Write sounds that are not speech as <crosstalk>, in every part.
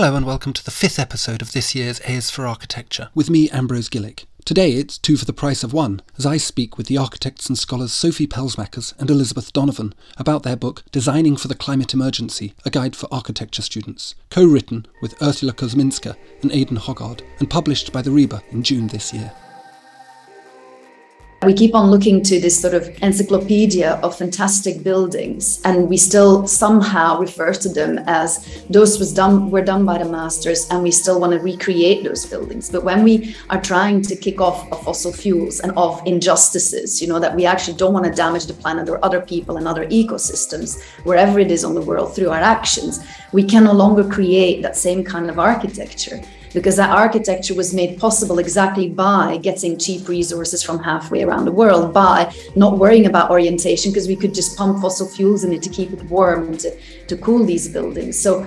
Hello and welcome to the fifth episode of this year's A's for Architecture, with me, Ambrose Gillick. Today it's two for the price of one, as I speak with the architects and scholars Sofie Pelsmakers and Elizabeth Donovan about their book Designing for the Climate Emergency, a guide for architecture students, co-written with Urszula Kozminska and Aidan Hoggard, and published by the RIBA in June this year. We keep on looking to this sort of encyclopedia of fantastic buildings, and we still somehow refer to them as those was done were done by the masters, and we still want to recreate those buildings. But when we are trying to kick off of fossil fuels and of injustices, you know, that we actually don't want to damage the planet or other people and other ecosystems, wherever it is on the world through our actions, we can no longer create that same kind of architecture because that architecture was made possible exactly by getting cheap resources from halfway around the world, by not worrying about orientation, because we could just pump fossil fuels in it to keep it warm and to, to cool these buildings. So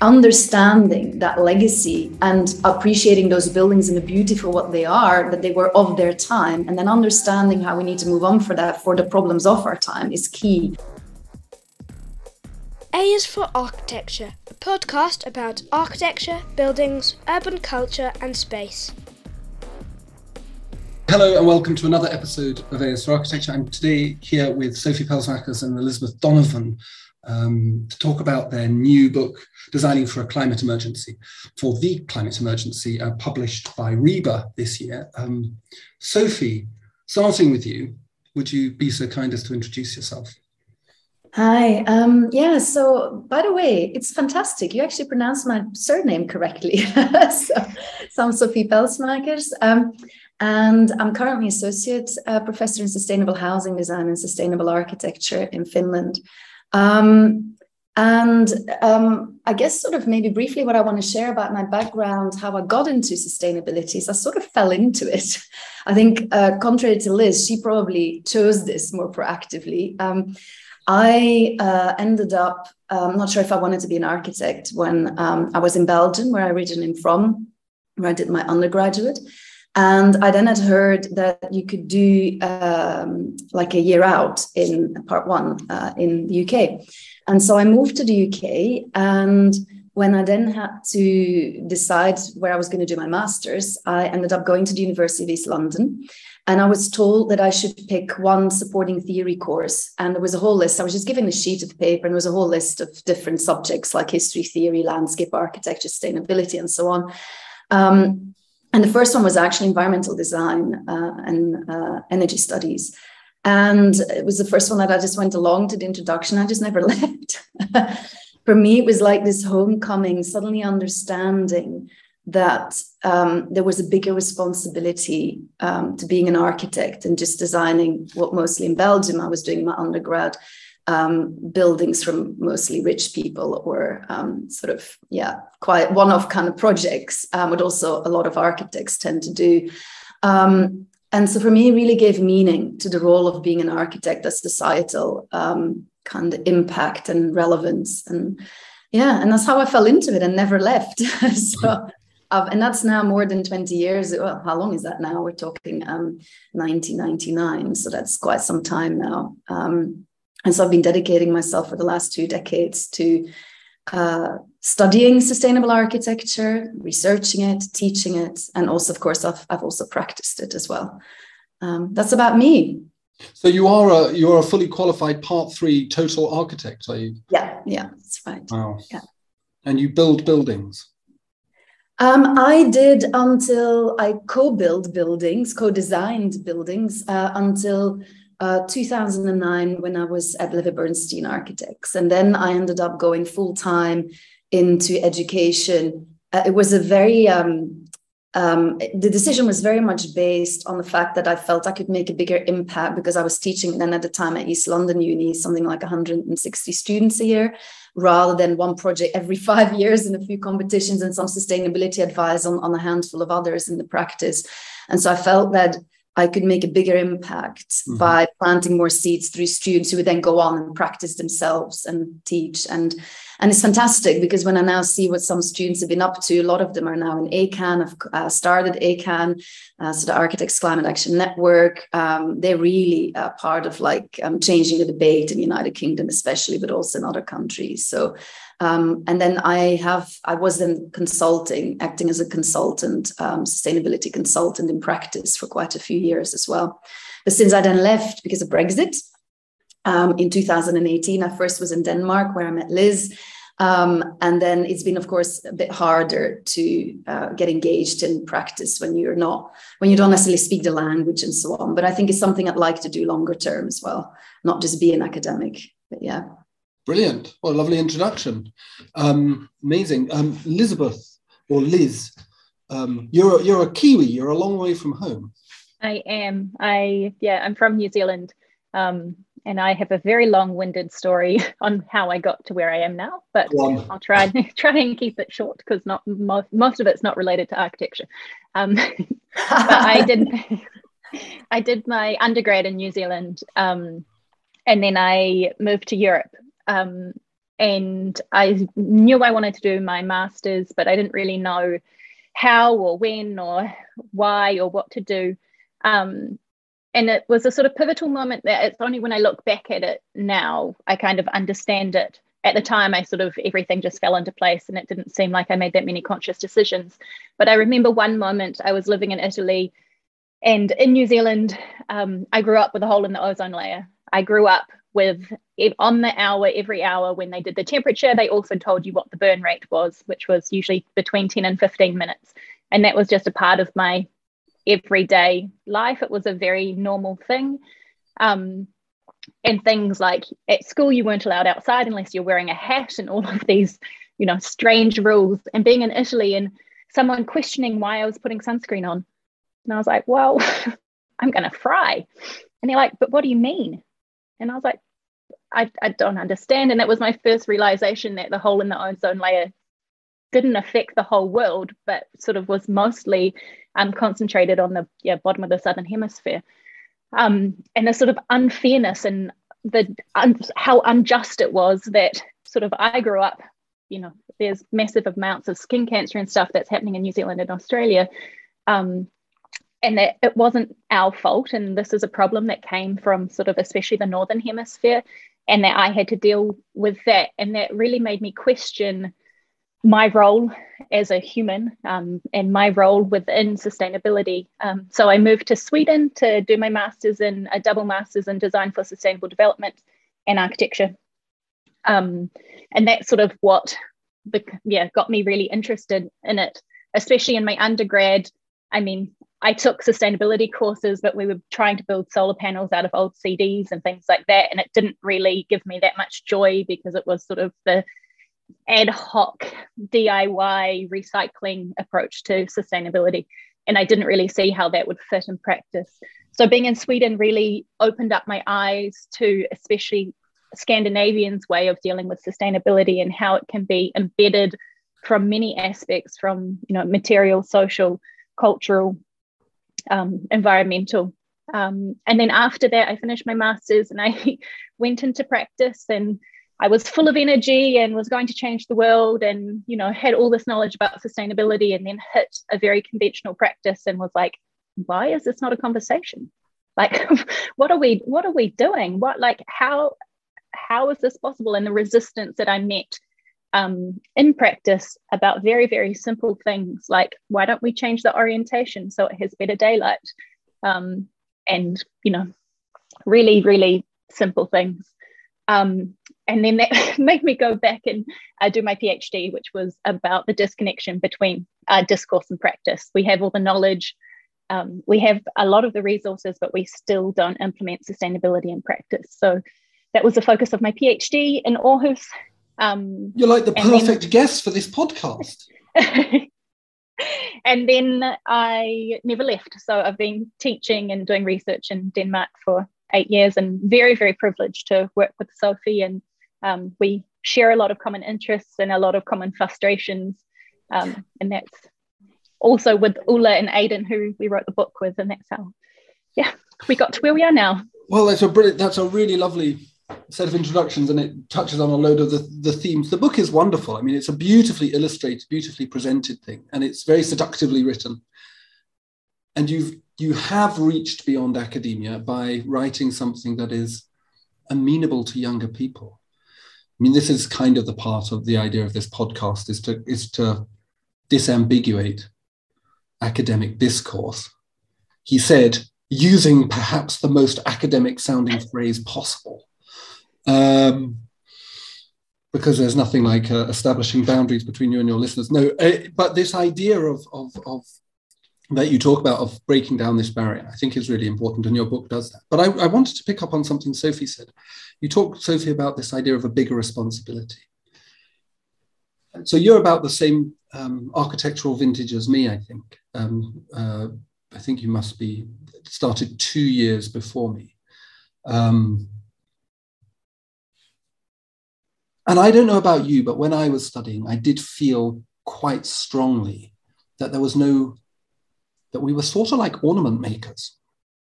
understanding that legacy and appreciating those buildings and the beauty for what they are, that they were of their time, and then understanding how we need to move on for that for the problems of our time is key. A is for Architecture, a podcast about architecture, buildings, urban culture, and space. Hello and welcome to another episode of A is for Architecture. I'm today here with Sofie Pelsmakers and Elizabeth Donovan um, to talk about their new book, Designing for a Climate Emergency, for the Climate Emergency, uh, published by RIBA this year. Um, Sofie, starting with you, would you be so kind as to introduce yourself? Hi. Um, yeah. So, by the way, it's fantastic. You actually pronounced my surname correctly. <laughs> so, so, I'm Sofie Pelsmakers. Um, and I'm currently associate uh, professor in sustainable housing design and sustainable architecture in Finland. Um, and um, I guess, sort of maybe briefly, what I want to share about my background, how I got into sustainability is I sort of fell into it. <laughs> I think, uh, contrary to Liz, she probably chose this more proactively. Um, I uh, ended up, I'm um, not sure if I wanted to be an architect when um, I was in Belgium, where I originally am from, where I did my undergraduate. And I then had heard that you could do um, like a year out in part one uh, in the UK. And so I moved to the UK. And when I then had to decide where I was going to do my master's, I ended up going to the University of East London. And I was told that I should pick one supporting theory course. And there was a whole list. I was just given a sheet of paper, and there was a whole list of different subjects like history, theory, landscape architecture, sustainability, and so on. Um, and the first one was actually environmental design uh, and uh, energy studies. And it was the first one that I just went along to the introduction. I just never <laughs> left. <laughs> For me, it was like this homecoming, suddenly understanding that um, there was a bigger responsibility um, to being an architect and just designing what mostly in Belgium I was doing my undergrad um, buildings from mostly rich people or um, sort of yeah quite one-off kind of projects um, but also a lot of architects tend to do. Um, and so for me it really gave meaning to the role of being an architect as societal kind of impact and relevance. And yeah and that's how i fell into it and never left. <laughs> So of, and that's now more than 20 years. Well, how long is that now? We're talking um, 1999. So that's quite some time now. Um, and so I've been dedicating myself for the last two decades to uh, studying sustainable architecture, researching it, teaching it, and also, of course, I've, I've also practiced it as well. Um, that's about me. So you are a you're a fully qualified Part Three total architect, are you? Yeah, yeah, that's right. Wow. Yeah. And you build buildings. Um, I did until I co-built buildings, co-designed buildings uh, until uh, 2009 when I was at Levitt Bernstein Architects, and then I ended up going full time into education. Uh, it was a very um, um, the decision was very much based on the fact that I felt I could make a bigger impact because I was teaching then at the time at East London Uni, something like 160 students a year rather than one project every <laughs> five years and a few competitions and some sustainability advice on, on a handful of others in the practice. And so I felt that I could make a bigger impact mm-hmm. by planting more seeds through students who would then go on and practice themselves and teach. And and it's fantastic because when I now see what some students have been up to, a lot of them are now in ACAN, have uh, started ACAN, uh, so the Architects Climate Action Network. Um, they're really uh, part of like um, changing the debate in the United Kingdom, especially, but also in other countries. So Um, and then I have, I was then consulting, acting as a consultant, um, sustainability consultant in practice for quite a few years as well. But since I then left because of Brexit um, in 2018, I first was in Denmark where I met Liz. Um, and then it's been, of course, a bit harder to uh, get engaged in practice when you're not, when you don't necessarily speak the language and so on. But I think it's something I'd like to do longer term as well, not just be an academic. But yeah. Brilliant. What a lovely introduction. Um, amazing. Um, Elizabeth or Liz, um, you're, a, you're a Kiwi, you're a long way from home. I am. I, yeah, I'm from New Zealand. Um, and I have a very long-winded story <laughs> on how I got to where I am now, but I'll try and <laughs> try and keep it short because not most, most of it's not related to architecture. Um, <laughs> but I did I did my undergrad in New Zealand, um, and then I moved to Europe. Um, and I knew I wanted to do my masters, but I didn't really know how or when or why or what to do. Um, and it was a sort of pivotal moment that it's only when I look back at it now I kind of understand it. At the time, I sort of everything just fell into place and it didn't seem like I made that many conscious decisions. But I remember one moment I was living in Italy and in New Zealand, um, I grew up with a hole in the ozone layer. I grew up with on the hour, every hour when they did the temperature, they also told you what the burn rate was, which was usually between 10 and 15 minutes. And that was just a part of my everyday life. It was a very normal thing. Um, and things like at school, you weren't allowed outside unless you're wearing a hat and all of these, you know, strange rules. And being in Italy and someone questioning why I was putting sunscreen on. And I was like, well, <laughs> I'm going to fry. And they're like, but what do you mean? And I was like, I, I don't understand. And that was my first realization that the hole in the ozone layer didn't affect the whole world, but sort of was mostly um, concentrated on the yeah, bottom of the southern hemisphere. Um, and the sort of unfairness and the un- how unjust it was that sort of I grew up, you know, there's massive amounts of skin cancer and stuff that's happening in New Zealand and Australia. Um, and that it wasn't our fault. And this is a problem that came from sort of especially the northern hemisphere, and that I had to deal with that. And that really made me question my role as a human um, and my role within sustainability. Um, so I moved to Sweden to do my master's in a double master's in design for sustainable development and architecture. Um, and that's sort of what yeah got me really interested in it, especially in my undergrad. I mean, I took sustainability courses, but we were trying to build solar panels out of old CDs and things like that. And it didn't really give me that much joy because it was sort of the ad hoc DIY recycling approach to sustainability. And I didn't really see how that would fit in practice. So being in Sweden really opened up my eyes to especially Scandinavians' way of dealing with sustainability and how it can be embedded from many aspects, from you know material, social, cultural, um, environmental. Um, and then after that, I finished my masters and I <laughs> went into practice and I was full of energy and was going to change the world and, you know, had all this knowledge about sustainability and then hit a very conventional practice and was like, why is this not a conversation? Like, <laughs> what are we, what are we doing? What, like, how, how is this possible? And the resistance that I met um, in practice about very, very simple things like, why don't we change the orientation so it has better daylight? Um, and, you know, really, really simple things. Um, and then that <laughs> made me go back and uh, do my PhD, which was about the disconnection between uh, discourse and practice. We have all the knowledge, um, we have a lot of the resources, but we still don't implement sustainability in practice. So that was the focus of my PhD in Aarhus. Um, You're like the perfect then, guest for this podcast. <laughs> and then I never left. So I've been teaching and doing research in Denmark for eight years and very, very privileged to work with Sofie. And um, we share a lot of common interests and a lot of common frustrations. Um, and that's also with Ulla and Aidan, who we wrote the book with. And that's how, yeah, we got to where we are now. Well, that's a brilliant, that's a really lovely set of introductions and it touches on a load of the, the themes. The book is wonderful. I mean, it's a beautifully illustrated, beautifully presented thing, and it's very seductively written. And you've you have reached beyond academia by writing something that is amenable to younger people. I mean, this is kind of the part of the idea of this podcast is to is to disambiguate academic discourse. He said, using perhaps the most academic sounding phrase possible. Um, because there's nothing like uh, establishing boundaries between you and your listeners. No, uh, but this idea of, of, of, that you talk about of breaking down this barrier, I think is really important, and your book does that. But I, I wanted to pick up on something Sofie said. You talked, Sofie, about this idea of a bigger responsibility. So you're about the same um, architectural vintage as me, I think. Um, uh, I think you must be started two years before me. Um, and I don't know about you, but when I was studying, I did feel quite strongly that there was no, that we were sort of like ornament makers.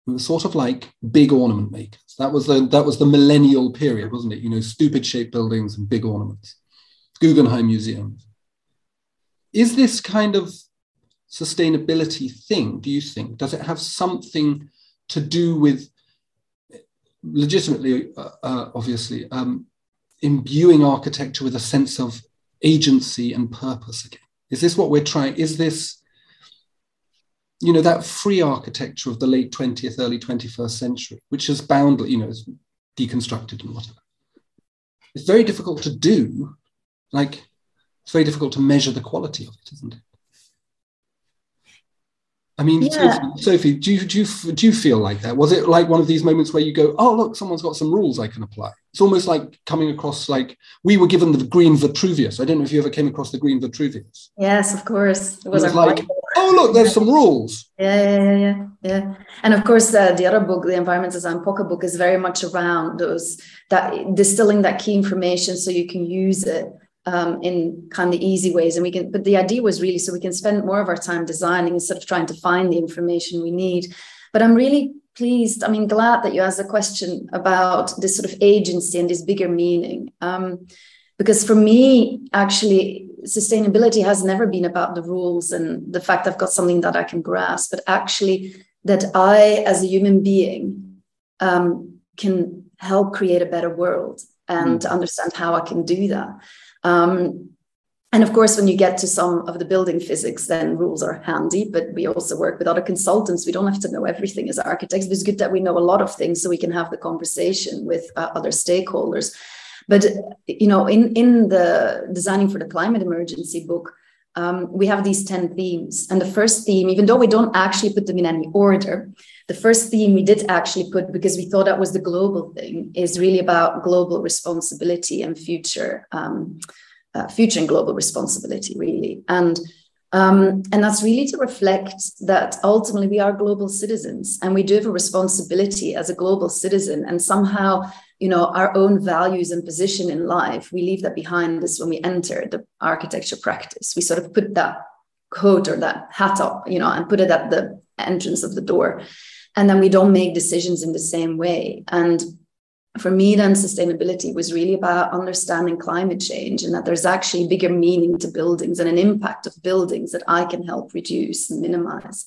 We were sort of like big ornament makers. That was the that was the millennial period, wasn't it? You know, stupid shaped buildings and big ornaments. Guggenheim museums. Is this kind of sustainability thing, do you think? Does it have something to do with legitimately, uh, uh, obviously, um, imbuing architecture with a sense of agency and purpose again? Is this what we're trying? Is this, you know, that free architecture of the late 20th, early 21st century, which is bound, you know, is deconstructed and whatever? It's very difficult to do. Like, it's very difficult to measure the quality of it, isn't it? I mean, yeah. Sofie, Sofie, do you, do, you, do you feel like that? Was it like one of these moments where you go, oh, look, someone's got some rules I can apply? It's almost like coming across like we were given the green Vitruvius. I don't know if you ever came across the green Vitruvius. Yes, of course. It was, it was like, oh, look, there's some rules. Yeah, yeah, yeah, yeah. And of course, uh, the other book, the Environment Design Pocket Book, is very much around those that distilling that key information so you can use it um, in kind of easy ways. And we can, but the idea was really so we can spend more of our time designing instead of trying to find the information we need. But I'm really pleased, I mean, glad that you asked the question about this sort of agency and this bigger meaning. Um, because for me, actually, sustainability has never been about the rules and the fact I've got something that I can grasp, but actually that I, as a human being, um, can help create a better world and mm. understand how I can do that. Um, and of course, when you get to some of the building physics, then rules are handy, but we also work with other consultants. We don't have to know everything as architects. It's good that we know a lot of things so we can have the conversation with uh, other stakeholders. But you know, in, in the designing for the climate emergency book, um, we have these 10 themes. And the first theme, even though we don't actually put them in any order, the first theme we did actually put because we thought that was the global thing is really about global responsibility and future, um, uh, future and global responsibility, really. And um, and that's really to reflect that ultimately we are global citizens and we do have a responsibility as a global citizen. And somehow you know our own values and position in life we leave that behind us when we enter the architecture practice. We sort of put that coat or that hat up you know and put it at the entrance of the door. And then we don't make decisions in the same way. And for me then sustainability was really about understanding climate change and that there's actually bigger meaning to buildings and an impact of buildings that i can help reduce and minimize.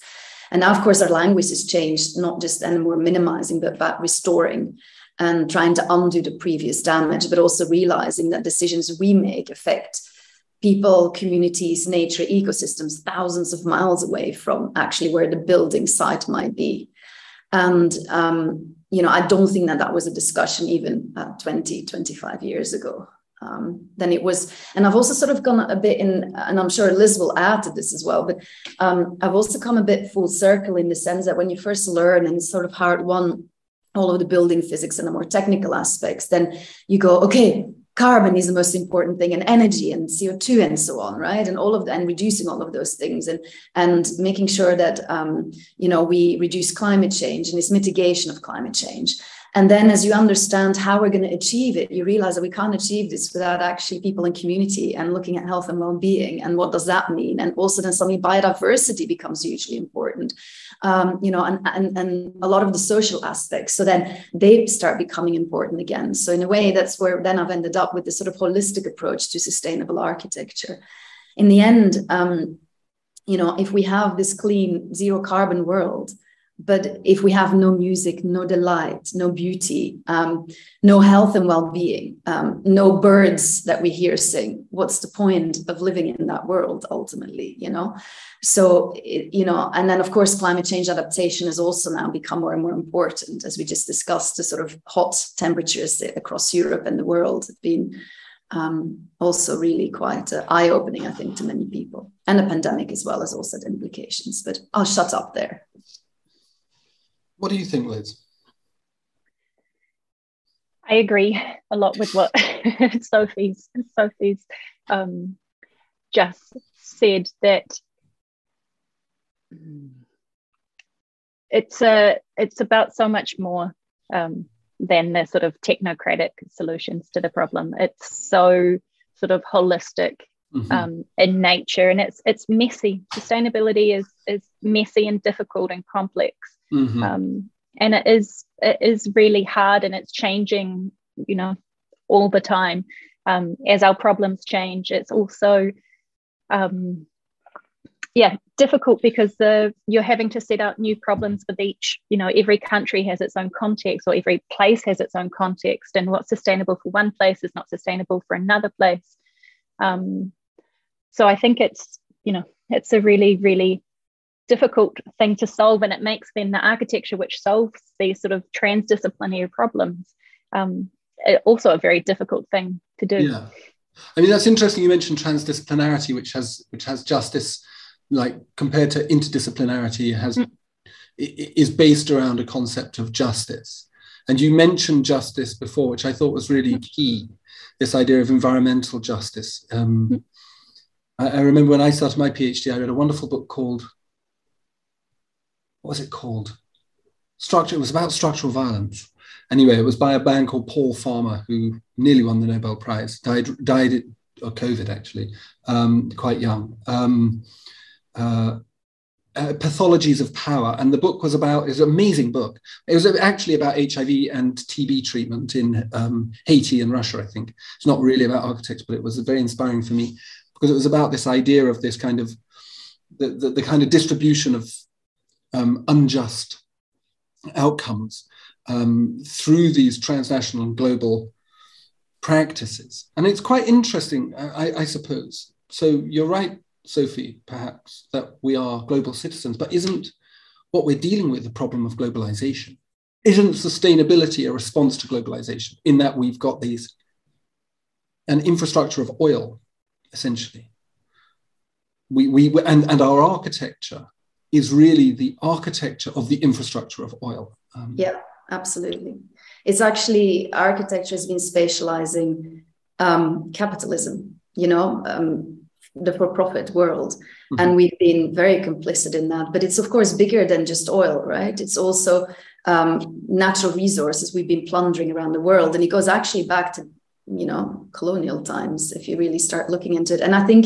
And now of course our language has changed not just anymore minimizing but about restoring and trying to undo the previous damage, but also realizing that decisions we make affect people, communities, nature, ecosystems thousands of miles away from actually where the building site might be. And, um, you know, I don't think that that was a discussion even uh, 20, 25 years ago. Um, then it was, and I've also sort of gone a bit in, and I'm sure Liz will add to this as well, but um, I've also come a bit full circle in the sense that when you first learn and sort of hard won all of the building physics and the more technical aspects, then you go, okay, carbon is the most important thing and energy and co2 and so on right? And all of that and reducing all of those things and and making sure that um, you know we reduce climate change and this mitigation of climate change. And then as you understand how we're going to achieve it you realize that we can't achieve this without actually people in community and looking at health and well-being and what does that mean? And also then suddenly biodiversity becomes hugely important um, you know, and, and, and a lot of the social aspects. So then they start becoming important again. So in a way, that's where then I've ended up with this sort of holistic approach to sustainable architecture. In the end, um, you know, if we have this clean zero carbon world, but if we have no music, no delight, no beauty, um, no health and well-being, um, no birds that we hear sing, what's the point of living in that world ultimately? You know, so it, you know, and then of course, climate change adaptation has also now become more and more important, as we just discussed. The sort of hot temperatures across Europe and the world have been um, also really quite uh, eye-opening, I think, to many people. And the pandemic as well has also had implications. But I'll shut up there. What do you think, Liz? I agree a lot with what <laughs> Sofie's Sofie's um, just said that it's a it's about so much more um, than the sort of technocratic solutions to the problem. It's so sort of holistic mm-hmm. um, in nature, and it's it's messy. Sustainability is is messy and difficult and complex. Mm-hmm. Um, and it is it is really hard and it's changing, you know, all the time. Um, as our problems change, it's also um, yeah difficult because the you're having to set out new problems with each you know every country has its own context or every place has its own context and what's sustainable for one place is not sustainable for another place um, so i think it's you know it's a really really difficult thing to solve and it makes then the architecture which solves these sort of transdisciplinary problems um, also a very difficult thing to do yeah i mean that's interesting you mentioned transdisciplinarity which has which has justice like compared to interdisciplinarity has mm. is based around a concept of justice and you mentioned justice before which i thought was really mm. key this idea of environmental justice um, mm. I, I remember when i started my phd i read a wonderful book called what was it called? Structure. It was about structural violence. Anyway, it was by a man called Paul Farmer, who nearly won the Nobel Prize. Died died of COVID actually, um, quite young. Um, uh, uh, pathologies of power and the book was about it's an amazing book it was actually about hiv and tb treatment in um, haiti and russia i think it's not really about architects but it was very inspiring for me because it was about this idea of this kind of the, the, the kind of distribution of um, unjust outcomes um, through these transnational and global practices. And it's quite interesting, I, I, suppose. So you're right, Sofie, perhaps, that we are global citizens, but isn't what we're dealing with the problem of globalization? Isn't sustainability a response to globalization in that we've got these an infrastructure of oil, essentially? We, we, and, and our architecture is really the architecture of the infrastructure of oil. Um, yeah, absolutely. It's actually architecture has been spatializing um, capitalism, you know, um, the for profit world. Mm-hmm. And we've been very complicit in that. But it's, of course, bigger than just oil, right? It's also um, natural resources we've been plundering around the world. And it goes actually back to, you know, colonial times if you really start looking into it. And I think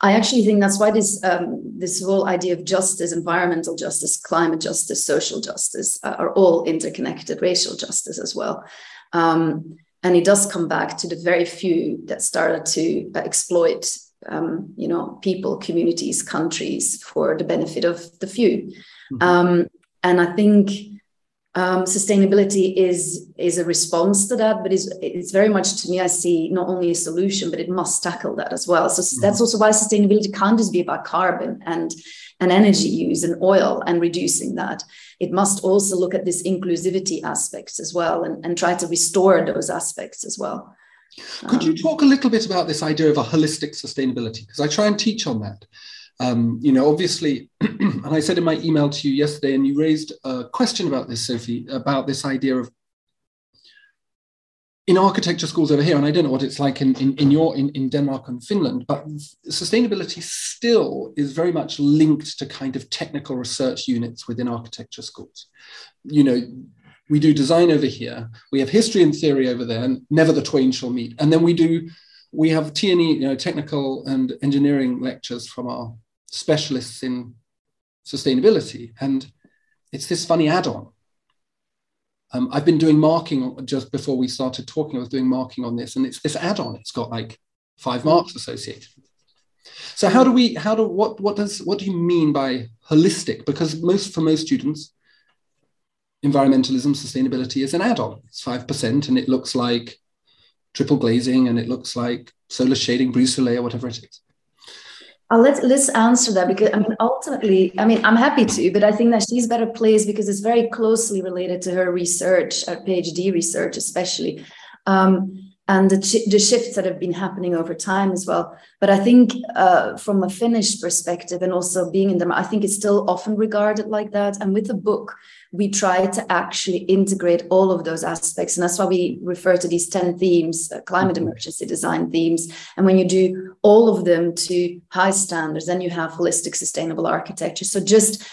I actually think that's why this um, this whole idea of justice, environmental justice, climate justice, social justice uh, are all interconnected, racial justice as well. Um, and it does come back to the very few that started to uh, exploit, um, you know, people, communities, countries for the benefit of the few. Mm-hmm. Um, and I think um, sustainability is is a response to that, but is it's very much to me. I see not only a solution, but it must tackle that as well. So mm-hmm. that's also why sustainability can't just be about carbon and and energy use and oil and reducing that. It must also look at this inclusivity aspects as well and, and try to restore those aspects as well. Could you um, talk a little bit about this idea of a holistic sustainability? Because I try and teach on that. Um, you know, obviously, <clears throat> and I said in my email to you yesterday, and you raised a question about this, Sofie, about this idea of in architecture schools over here, and I don't know what it's like in, in, in your in, in Denmark and Finland, but sustainability still is very much linked to kind of technical research units within architecture schools. You know, we do design over here, we have history and theory over there, and never the twain shall meet. And then we do we have T&E, you know, technical and engineering lectures from our specialists in sustainability. And it's this funny add on. Um, I've been doing marking just before we started talking. I was doing marking on this, and it's this add on. It's got like five marks associated. So how do we? How do what? What does? What do you mean by holistic? Because most for most students, environmentalism, sustainability is an add-on. It's five percent, and it looks like triple glazing, and it looks like solar shading, brise or whatever it is. I'll let Liz answer that because I mean, ultimately, I mean, I'm happy to, but I think that she's better placed because it's very closely related to her research, her PhD research, especially. Um, and the, the shifts that have been happening over time as well. But I think uh, from a Finnish perspective and also being in them, I think it's still often regarded like that. And with the book, we try to actually integrate all of those aspects. And that's why we refer to these 10 themes, uh, climate mm-hmm. emergency design themes. And when you do all of them to high standards, then you have holistic sustainable architecture. So just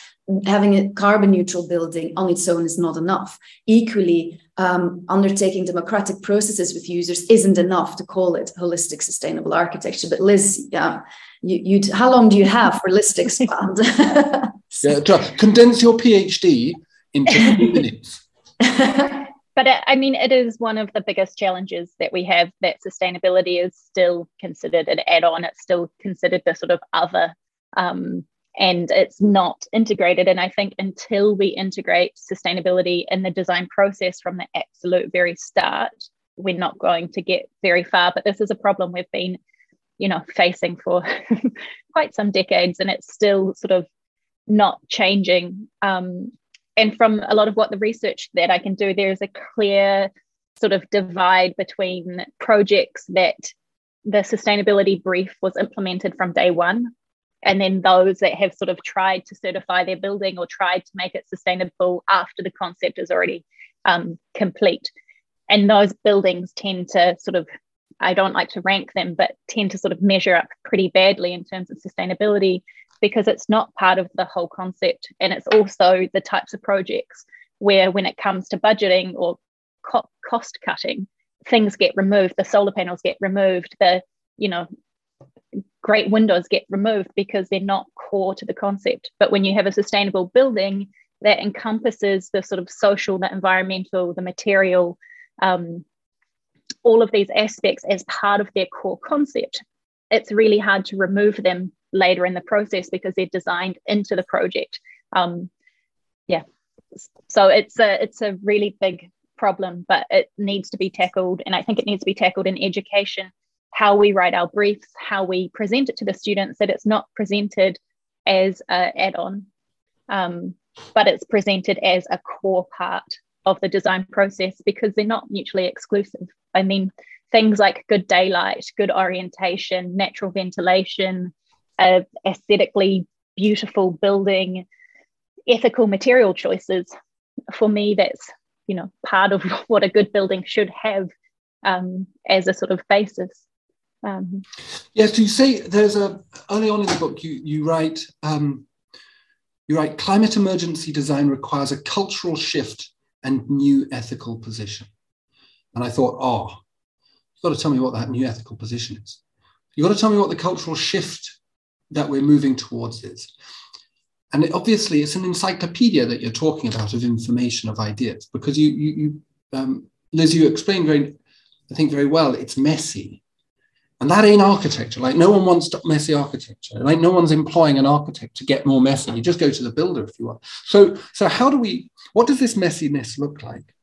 having a carbon neutral building on its own is not enough. Equally, um, undertaking democratic processes with users isn't enough to call it holistic sustainable architecture. But Liz, yeah, you, how long do you have for list expand? <laughs> yeah, condense your PhD into three <laughs> minutes. but it, I mean, it is one of the biggest challenges that we have. That sustainability is still considered an add-on. It's still considered the sort of other um, and it's not integrated. And I think until we integrate sustainability in the design process from the absolute very start, we're not going to get very far. But this is a problem we've been, you know, facing for <laughs> quite some decades, and it's still sort of not changing. Um, and from a lot of what the research that I can do, there's a clear sort of divide between projects that the sustainability brief was implemented from day one and then those that have sort of tried to certify their building or tried to make it sustainable after the concept is already um, complete. And those buildings tend to sort of, I don't like to rank them, but tend to sort of measure up pretty badly in terms of sustainability because it's not part of the whole concept. And it's also the types of projects where, when it comes to budgeting or co- cost cutting, things get removed, the solar panels get removed, the you know great windows get removed because they're not core to the concept. But when you have a sustainable building that encompasses the sort of social, the environmental, the material, um, all of these aspects as part of their core concept, it's really hard to remove them later in the process because they're designed into the project. Um, yeah, so it's a it's a really big problem, but it needs to be tackled, and I think it needs to be tackled in education how we write our briefs, how we present it to the students, that it's not presented as an add-on, um, but it's presented as a core part of the design process because they're not mutually exclusive. I mean, things like good daylight, good orientation, natural ventilation, uh, aesthetically beautiful building, ethical material choices. For me, that's you know part of <laughs> what a good building should have um, as a sort of basis. Um, yes, you say there's a early on in the book you you write um, you write climate emergency design requires a cultural shift and new ethical position, and I thought, oh, you've got to tell me what that new ethical position is. You've got to tell me what the cultural shift that we're moving towards is. And it, obviously, it's an encyclopedia that you're talking about of information, of ideas, because you, you, you um, Liz, you explained very, I think, very well. It's messy, and that ain't architecture. Like no one wants messy architecture. Like no one's employing an architect to get more messy. You just go to the builder if you want. So, so how do we? What does this messiness look like?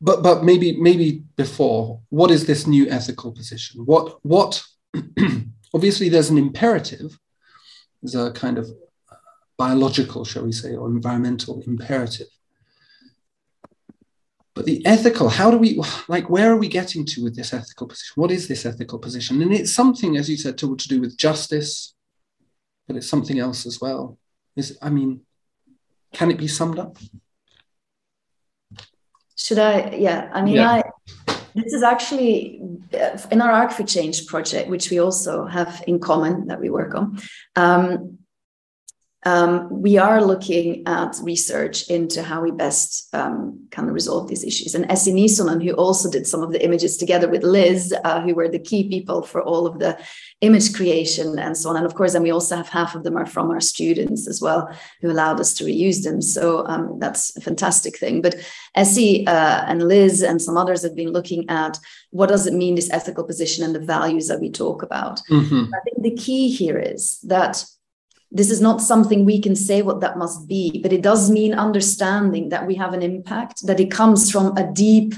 But but maybe maybe before, what is this new ethical position? What what? <clears throat> obviously, there's an imperative. There's a kind of uh, biological, shall we say, or environmental imperative but the ethical, how do we, like, where are we getting to with this ethical position? What is this ethical position? And it's something, as you said, to, to do with justice, but it's something else as well. Is, I mean, can it be summed up? Should I? Yeah, I mean, yeah. I, this is actually in our Arc for Change project, which we also have in common that we work on. Um, um, we are looking at research into how we best um, kind of resolve these issues. And Essi Nisonen, who also did some of the images together with Liz, uh, who were the key people for all of the image creation and so on. And of course, and we also have half of them are from our students as well, who allowed us to reuse them. So um, that's a fantastic thing. But Essi uh, and Liz and some others have been looking at what does it mean, this ethical position and the values that we talk about. Mm-hmm. I think the key here is that this is not something we can say what that must be, but it does mean understanding that we have an impact, that it comes from a deep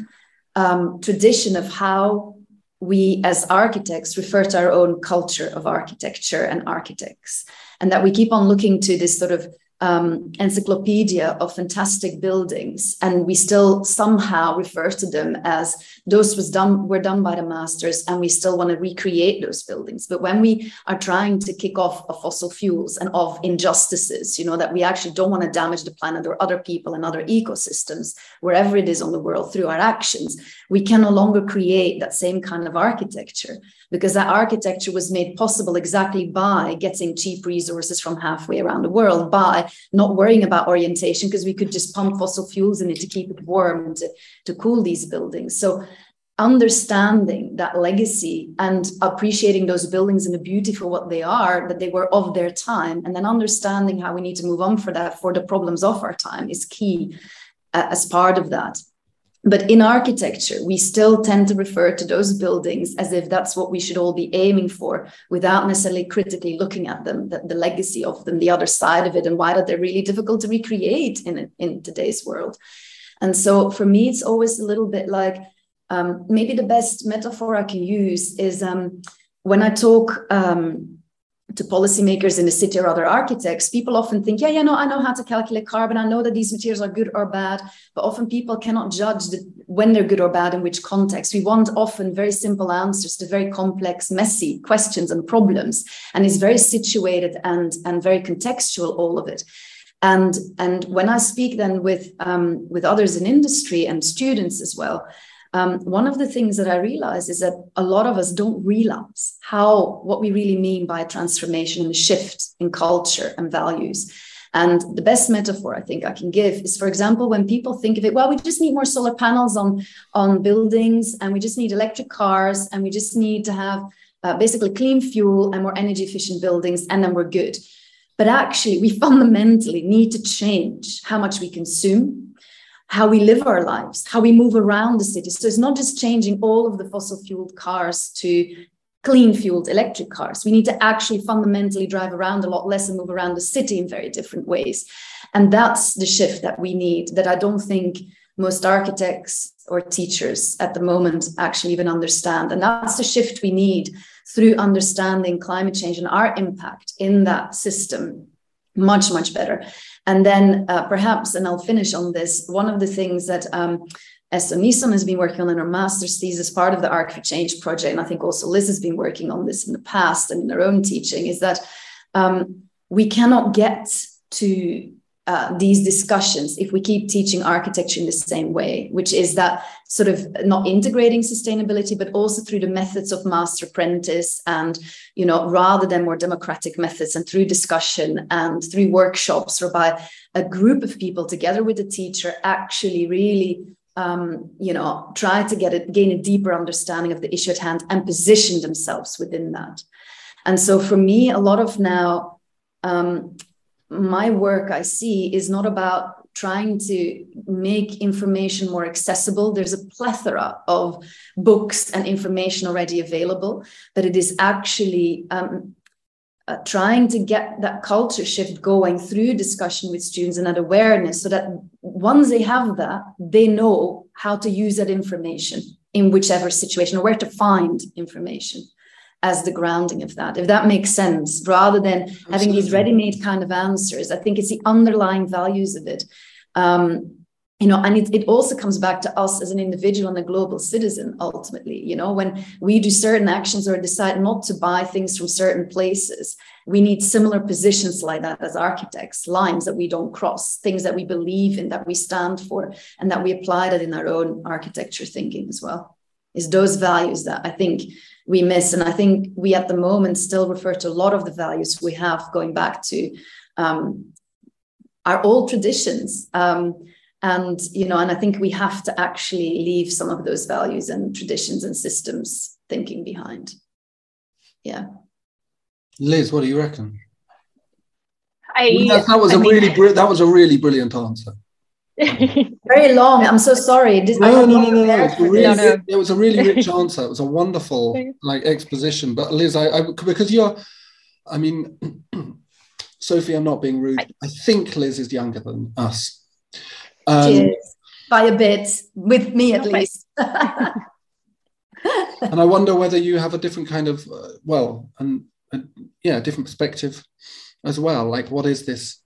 um, tradition of how we as architects refer to our own culture of architecture and architects, and that we keep on looking to this sort of um, encyclopedia of fantastic buildings, and we still somehow refer to them as those was done were done by the masters, and we still want to recreate those buildings. But when we are trying to kick off of fossil fuels and of injustices, you know that we actually don't want to damage the planet or other people and other ecosystems wherever it is on the world through our actions, we can no longer create that same kind of architecture because that architecture was made possible exactly by getting cheap resources from halfway around the world by not worrying about orientation because we could just pump fossil fuels in it to keep it warm and to, to cool these buildings. So understanding that legacy and appreciating those buildings and the beauty for what they are, that they were of their time, and then understanding how we need to move on for that for the problems of our time is key uh, as part of that. But in architecture, we still tend to refer to those buildings as if that's what we should all be aiming for without necessarily critically looking at them, the, the legacy of them, the other side of it, and why that they're really difficult to recreate in, in today's world. And so for me, it's always a little bit like um, maybe the best metaphor I can use is um, when I talk um, to policymakers in the city or other architects, people often think, yeah, yeah, no, I know how to calculate carbon. I know that these materials are good or bad, but often people cannot judge the, when they're good or bad in which context. We want often very simple answers to very complex, messy questions and problems, and it's very situated and and very contextual, all of it. And and when I speak then with um, with others in industry and students as well, um, one of the things that I realize is that a lot of us don't realize how what we really mean by transformation and shift in culture and values. And the best metaphor I think I can give is, for example, when people think of it, well, we just need more solar panels on, on buildings, and we just need electric cars, and we just need to have uh, basically clean fuel and more energy efficient buildings, and then we're good. But actually, we <laughs> fundamentally need to change how much we consume, how we live our lives, how we move around the city. So it's not just changing all of the fossil fueled cars to clean fueled electric cars. We need to actually fundamentally drive around a lot less and move around the city in very different ways. And that's the shift that we need, that I don't think most architects or teachers at the moment actually even understand. And that's the shift we need through understanding climate change and our impact in that system much, much better. And then uh, perhaps, and I'll finish on this, one of the things that um, Essi Nisonen has been working on in her master's thesis, part of the Arc for Change project, and I think also Liz has been working on this in the past and in her own teaching, is that um, we cannot get to uh, these discussions if we keep teaching architecture in the same way, which is that sort of not integrating sustainability, but also through the methods of master apprentice and, you know, rather than more democratic methods and through discussion and through workshops whereby a group of people together with the teacher actually really um, you know, try to get it, gain a deeper understanding of the issue at hand and position themselves within that. And so for me, a lot of now um, my work I see is not about trying to make information more accessible. There's a plethora of books and information already available, but it is actually um, uh, trying to get that culture shift going through discussion with students and that awareness so that once they have that, they know how to use that information in whichever situation or where to find information as the grounding of that, if that makes sense, rather than Absolutely. having these ready-made kind of answers. I think it's the underlying values of it. Um, you know, and it, it also comes back to us as an individual and a global citizen, ultimately. You know, when we do certain actions or decide not to buy things from certain places, we need similar positions like that as architects, lines that we don't cross, things that we believe in, that we stand for, and that we apply that in our own architecture thinking as well. Is those values that I think we miss. And I think we at the moment still refer to a lot of the values we have going back to um, our old traditions. Um, and you know, and I think we have to actually leave some of those values and traditions and systems thinking behind. Yeah. Liz, what do you reckon? I, that, that was I a mean, really that was a really brilliant answer. <laughs> Very long. I'm so sorry. This, no, no, no, no, no. It, really, no, no. It, was a really rich <laughs> answer. It was a wonderful like exposition. But Liz, I, I because you're, I mean, <clears throat> Sofie, I'm not being rude. I think Liz is younger than us. Um, Cheers. By a bit, with me at least. <laughs> and I wonder whether you have a different kind of, uh, well, and uh, yeah, different perspective as well. Like, what is this?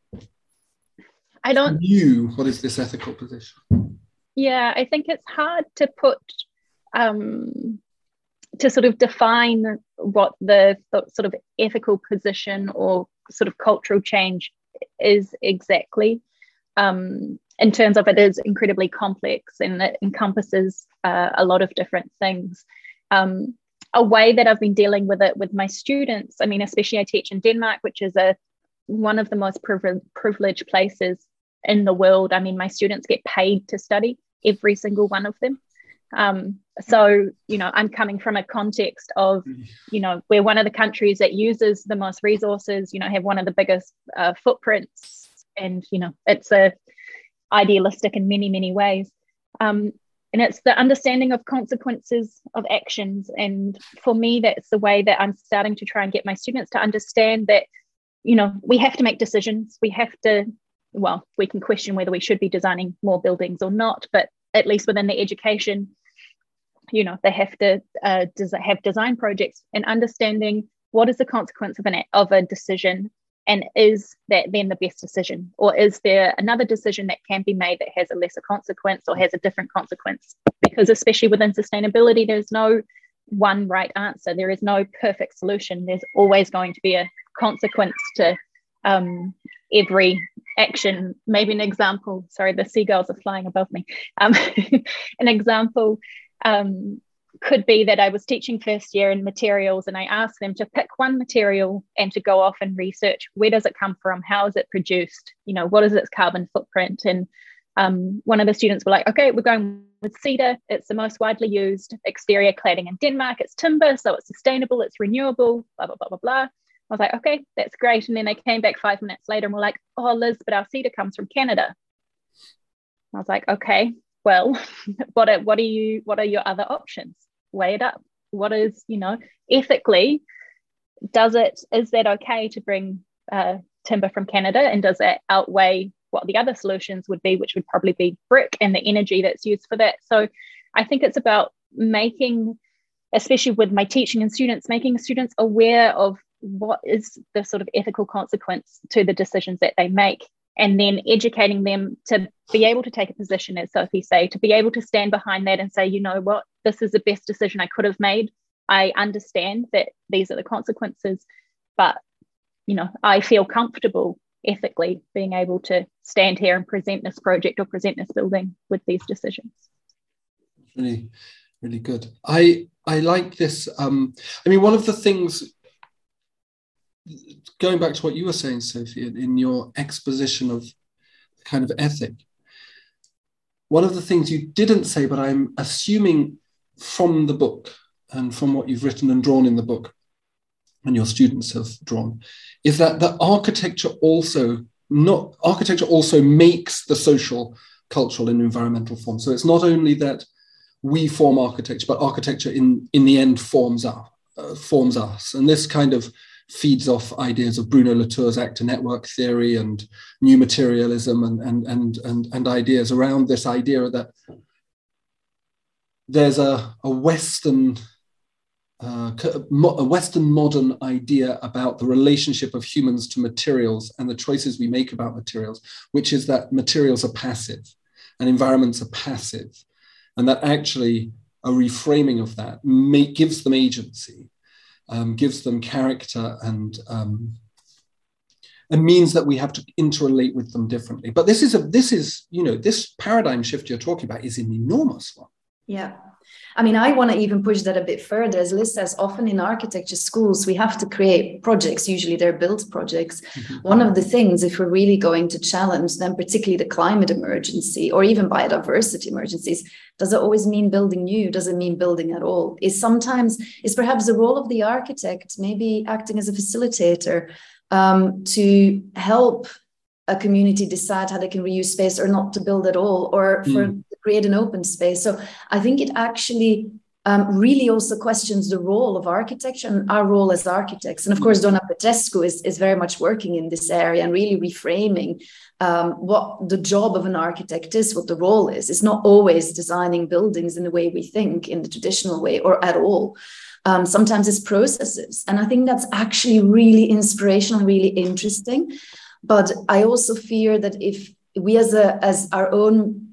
I don't. You, what is this ethical position? Yeah, I think it's hard to put um, to sort of define what the, sort of ethical position or sort of cultural change is exactly. Um, in terms of it is incredibly complex and it encompasses uh, a lot of different things. Um, a way that I've been dealing with it with my students, I mean, especially I teach in Denmark, which is a one of the most privileged places in the world. I mean, my students get paid to study, every single one of them. Um, so, you know, I'm coming from a context of, you know, we're one of the countries that uses the most resources, you know, have one of the biggest uh, footprints, and, you know, it's a idealistic in many, many ways. Um, and it's the understanding of consequences of actions. And for me, that's the way that I'm starting to try and get my students to understand that, you know, we have to make decisions. We have to, well, we can question whether we should be designing more buildings or not, but at least within the education you know they have to uh, des- have design projects and understanding what is the consequence of an of a decision and is that then the best decision? Or is there another decision that can be made that has a lesser consequence or has a different consequence? Because especially within sustainability there's no one right answer. There is no perfect solution. There's always going to be a consequence to um, every action maybe an example sorry the seagulls are flying above me um, <laughs> an example um, could be that I was teaching first year in materials and I asked them to pick one material and to go off and research where does it come from, how is it produced, you know, what is its carbon footprint. And um, one of the students were like, okay, we're going with cedar. It's the most widely used exterior cladding in Denmark. It's timber, so it's sustainable, it's renewable, blah, blah, blah, blah, blah. I was like, okay, that's great. And then they came back five minutes later and were like, oh, Liz, but our cedar comes from Canada. I was like, okay, well <laughs> what are what are you what are your other options weigh it up what is you know ethically does it is that okay to bring uh, timber from canada and does it outweigh what the other solutions would be which would probably be brick and the energy that's used for that so i think it's about making especially with my teaching and students making students aware of what is the sort of ethical consequence to the decisions that they make and then educating them to be able to take a position, as Sofie say, to be able to stand behind that and say, you know what, this is the best decision I could have made. I understand that these are the consequences, but you know, I feel comfortable ethically being able to stand here and present this project or present this building with these decisions. Really, really good. I I like this. Um, I mean, one of the things going back to what you were saying, Sofie, in your exposition of kind of ethic, one of the things you didn't say, but I'm assuming from the book and from what you've written and drawn in the book, and your students have drawn, is that the architecture also not architecture also makes the social, cultural, and environmental form. So it's not only that we form architecture, but architecture in in the end forms our uh, forms us, and this kind of feeds off ideas of Bruno Latour's actor network theory and new materialism and, and, and, and, and ideas around this idea that there's a, a Western uh, a Western modern idea about the relationship of humans to materials and the choices we make about materials, which is that materials are passive and environments are passive, and that actually a reframing of that make, gives them agency um, gives them character and um, and means that we have to interrelate with them differently. But this is a this is you know this paradigm shift you're talking about is an enormous one. Yeah. I mean, I want to even push that a bit further. As Liz says, often in architecture schools, we have to create projects. Usually they're built projects. Mm-hmm. One of the things, if we're really going to challenge them, particularly the climate emergency or even biodiversity emergencies, does it always mean building new? Does it mean building at all? Is sometimes, is perhaps the role of the architect maybe acting as a facilitator um, to help a community decide how they can reuse space or not to build at all or for mm create an open space. So I think it actually um, really also questions the role of architecture and our role as architects. And of course, Doina Petrescu is, is very much working in this area and really reframing um, what the job of an architect is, what the role is. It's not always designing buildings in the way we think in the traditional way or at all. Um, sometimes it's processes. And I think that's actually really inspirational, really interesting. But I also fear that if we as a as our own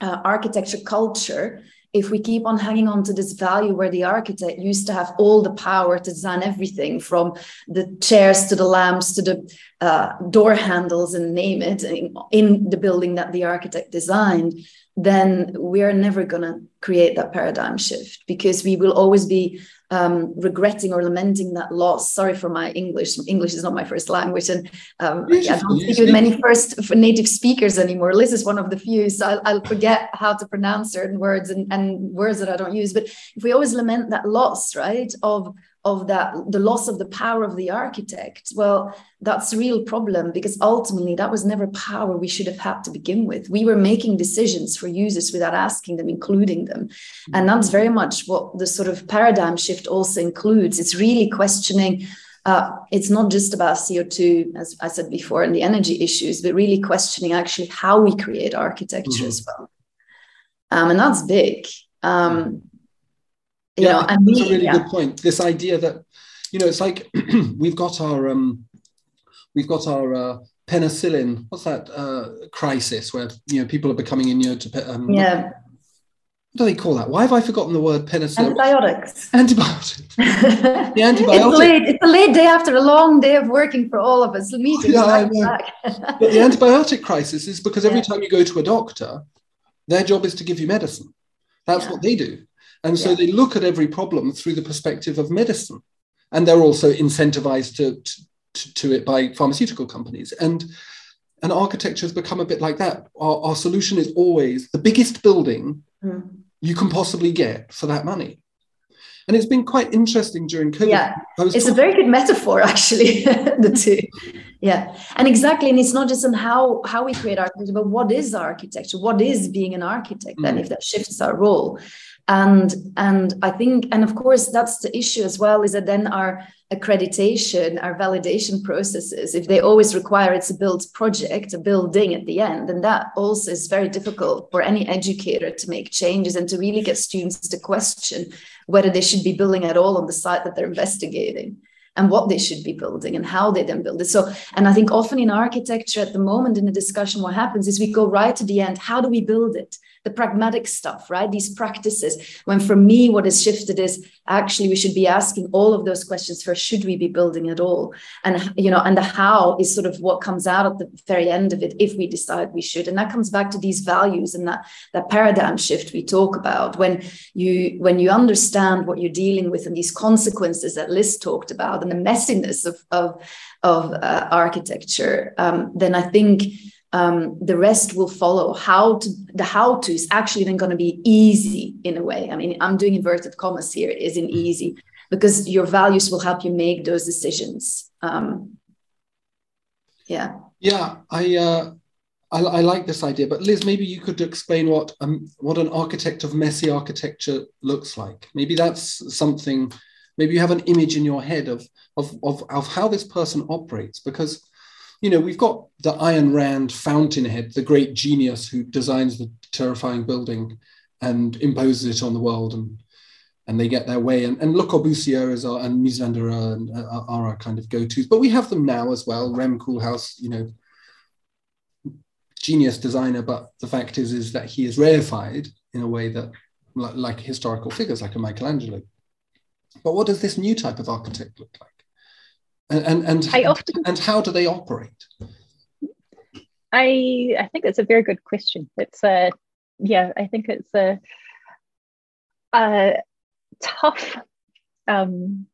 uh, architecture culture if we keep on hanging on to this value where the architect used to have all the power to design everything from the chairs to the lamps to the uh, door handles and name it in, in the building that the architect designed then we're never going to create that paradigm shift because we will always be um, regretting or lamenting that loss. Sorry for my English. English is not my first language, and um, I don't speak with many first native speakers anymore. Liz is one of the few, so I'll, I'll forget how to pronounce certain words and, and words that I don't use. But if we always lament that loss, right, of of that the loss of the power of the architect well that's a real problem because ultimately that was never power we should have had to begin with we were making decisions for users without asking them including them and that's very much what the sort of paradigm shift also includes it's really questioning uh, it's not just about CO2, as I said before, and the energy issues, but really questioning actually how we create architecture mm-hmm. as well. Um, and that's big. Um, you yeah, know, and that's a really yeah. good point. This idea that, you know, it's like <clears throat> we've got our um, we've got our uh, penicillin. What's that uh, crisis where you know people are becoming inured to um, yeah. What do they call that? Why have I forgotten the word penicillin? Antibiotics. Antibiotics. <laughs> the antibiotic. it's, late, it's a late day after a long day of working for all of us. Meetings yeah, <laughs> but the antibiotic crisis is because every yeah. time you go to a doctor, their job is to give you medicine. That's yeah. what they do. And so yeah. they look at every problem through the perspective of medicine. And they're also incentivized to, to, to it by pharmaceutical companies. And, and architecture has become a bit like that. Our, our solution is always the biggest building mm. you can possibly get for that money. And it's been quite interesting during COVID. Yeah, it's talking- a very good metaphor, actually, <laughs> the two. Yeah, and exactly, and it's not just on how how we create architecture, but what is architecture? What is being an architect? Mm. Then, if that shifts our role, and and i think and of course that's the issue as well is that then our accreditation our validation processes if they always require it's a built project a building at the end then that also is very difficult for any educator to make changes and to really get students to question whether they should be building at all on the site that they're investigating and what they should be building and how they then build it. So, and I think often in architecture at the moment in the discussion, what happens is we go right to the end. How do we build it? The pragmatic stuff, right? These practices. When for me, what has shifted is actually we should be asking all of those questions first. Should we be building at all? And you know, and the how is sort of what comes out at the very end of it if we decide we should. And that comes back to these values and that that paradigm shift we talk about. When you when you understand what you're dealing with and these consequences that Liz talked about and the messiness of of of uh, architecture, um, then I think um, the rest will follow. How to the how to is actually then going to be easy in a way. I mean, I'm doing inverted commas here. It isn't easy because your values will help you make those decisions. Um, yeah. Yeah, I, uh, I, I like this idea. But Liz, maybe you could explain what um, what an architect of messy architecture looks like. Maybe that's something. Maybe you have an image in your head of of of, of how this person operates because you know, we've got the Ayn Rand fountainhead, the great genius who designs the terrifying building and imposes it on the world, and and they get their way. And, and Le Corbusier is our, and Mies van uh, are, are our kind of go-tos. But we have them now as well. Rem Koolhaas, you know, genius designer, but the fact is is that he is reified in a way that like, like historical figures like a Michelangelo. But what does this new type of architect look like? And and and, I often, and how do they operate? I I think it's a very good question. It's a yeah, I think it's a, a tough um,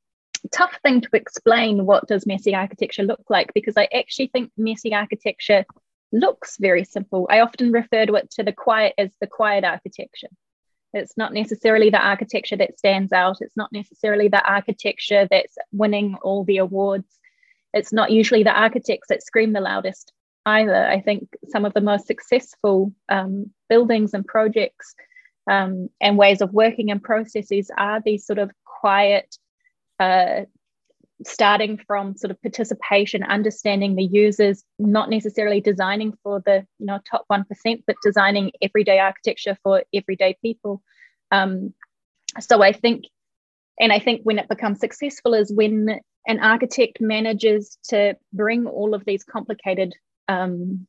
tough thing to explain. What does messy architecture look like? Because I actually think messy architecture looks very simple. I often refer to it to the quiet as the quiet architecture. It's not necessarily the architecture that stands out. It's not necessarily the architecture that's winning all the awards. It's not usually the architects that scream the loudest either. I think some of the most successful um, buildings and projects um, and ways of working and processes are these sort of quiet uh, starting from sort of participation understanding the users not necessarily designing for the you know top 1% but designing everyday architecture for everyday people. Um, so i think and i think when it becomes successful is when an architect manages to bring all of these complicated um,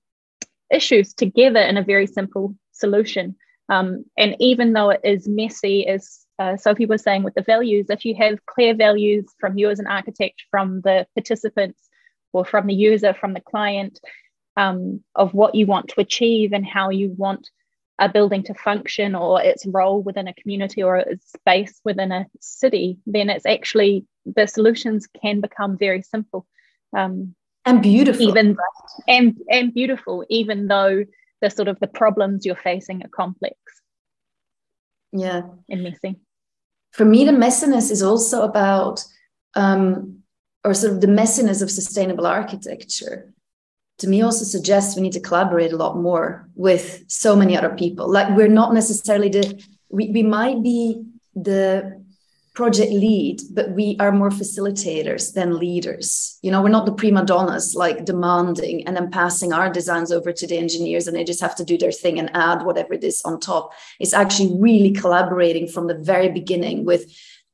issues together in a very simple solution. Um, and even though it is messy as uh, Sofie was saying with the values, if you have clear values from you as an architect, from the participants, or from the user, from the client, um, of what you want to achieve and how you want a building to function or its role within a community or its space within a city, then it's actually the solutions can become very simple. Um, and beautiful. Even and and beautiful, even though the sort of the problems you're facing are complex. Yeah. And messy for me, the messiness is also about, um, or sort of the messiness of sustainable architecture. To me, also suggests we need to collaborate a lot more with so many other people. Like we're not necessarily the, we, we might be the project lead, but we are more facilitators than leaders. You know, we're not the prima donnas like demanding and then passing our designs over to the engineers and they just have to do their thing and add whatever it is on top. It's actually really collaborating from the very beginning with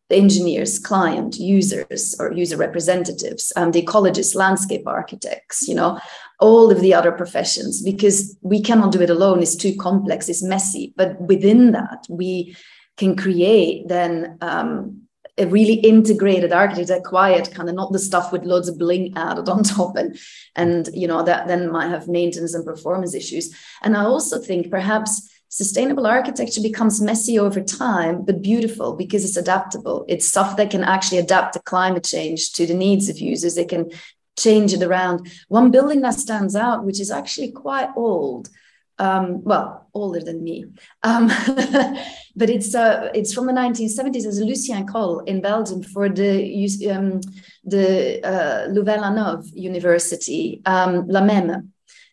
the engineers, client, users, or user representatives, um, the ecologists, landscape architects, you know, all of the other professions, because we cannot do it alone. It's too complex, it's messy. But within that, we can create then um, a really integrated architecture, quiet kind of not the stuff with loads of bling added <laughs> on top and and you know that then might have maintenance and performance issues. And I also think perhaps sustainable architecture becomes messy over time, but beautiful because it's adaptable. It's stuff that can actually adapt to climate change, to the needs of users. They can change it around. One building that stands out, which is actually quite old, um, well, older than me. Um, <laughs> but it's uh, it's from the 1970s as Lucien Kroll in Belgium for the um, the uh, Louvain-la-Neuve University, um, La MéMé.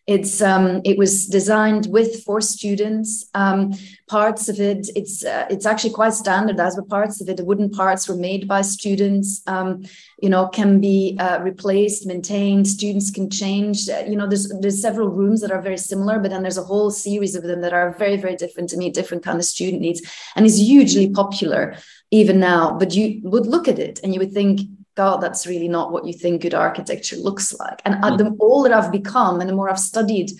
It's um, it was designed with for students. Um, parts of it, it's uh, it's actually quite standardized, but parts of it, the wooden parts were made by students. Um, you know, can be uh, replaced, maintained. Students can change. Uh, you know, there's there's several rooms that are very similar, but then there's a whole series of them that are very very different to meet different kind of student needs, and is hugely popular even now. But you would look at it and you would think God, that's really not what you think good architecture looks like. And mm. the older I've become and the more I've studied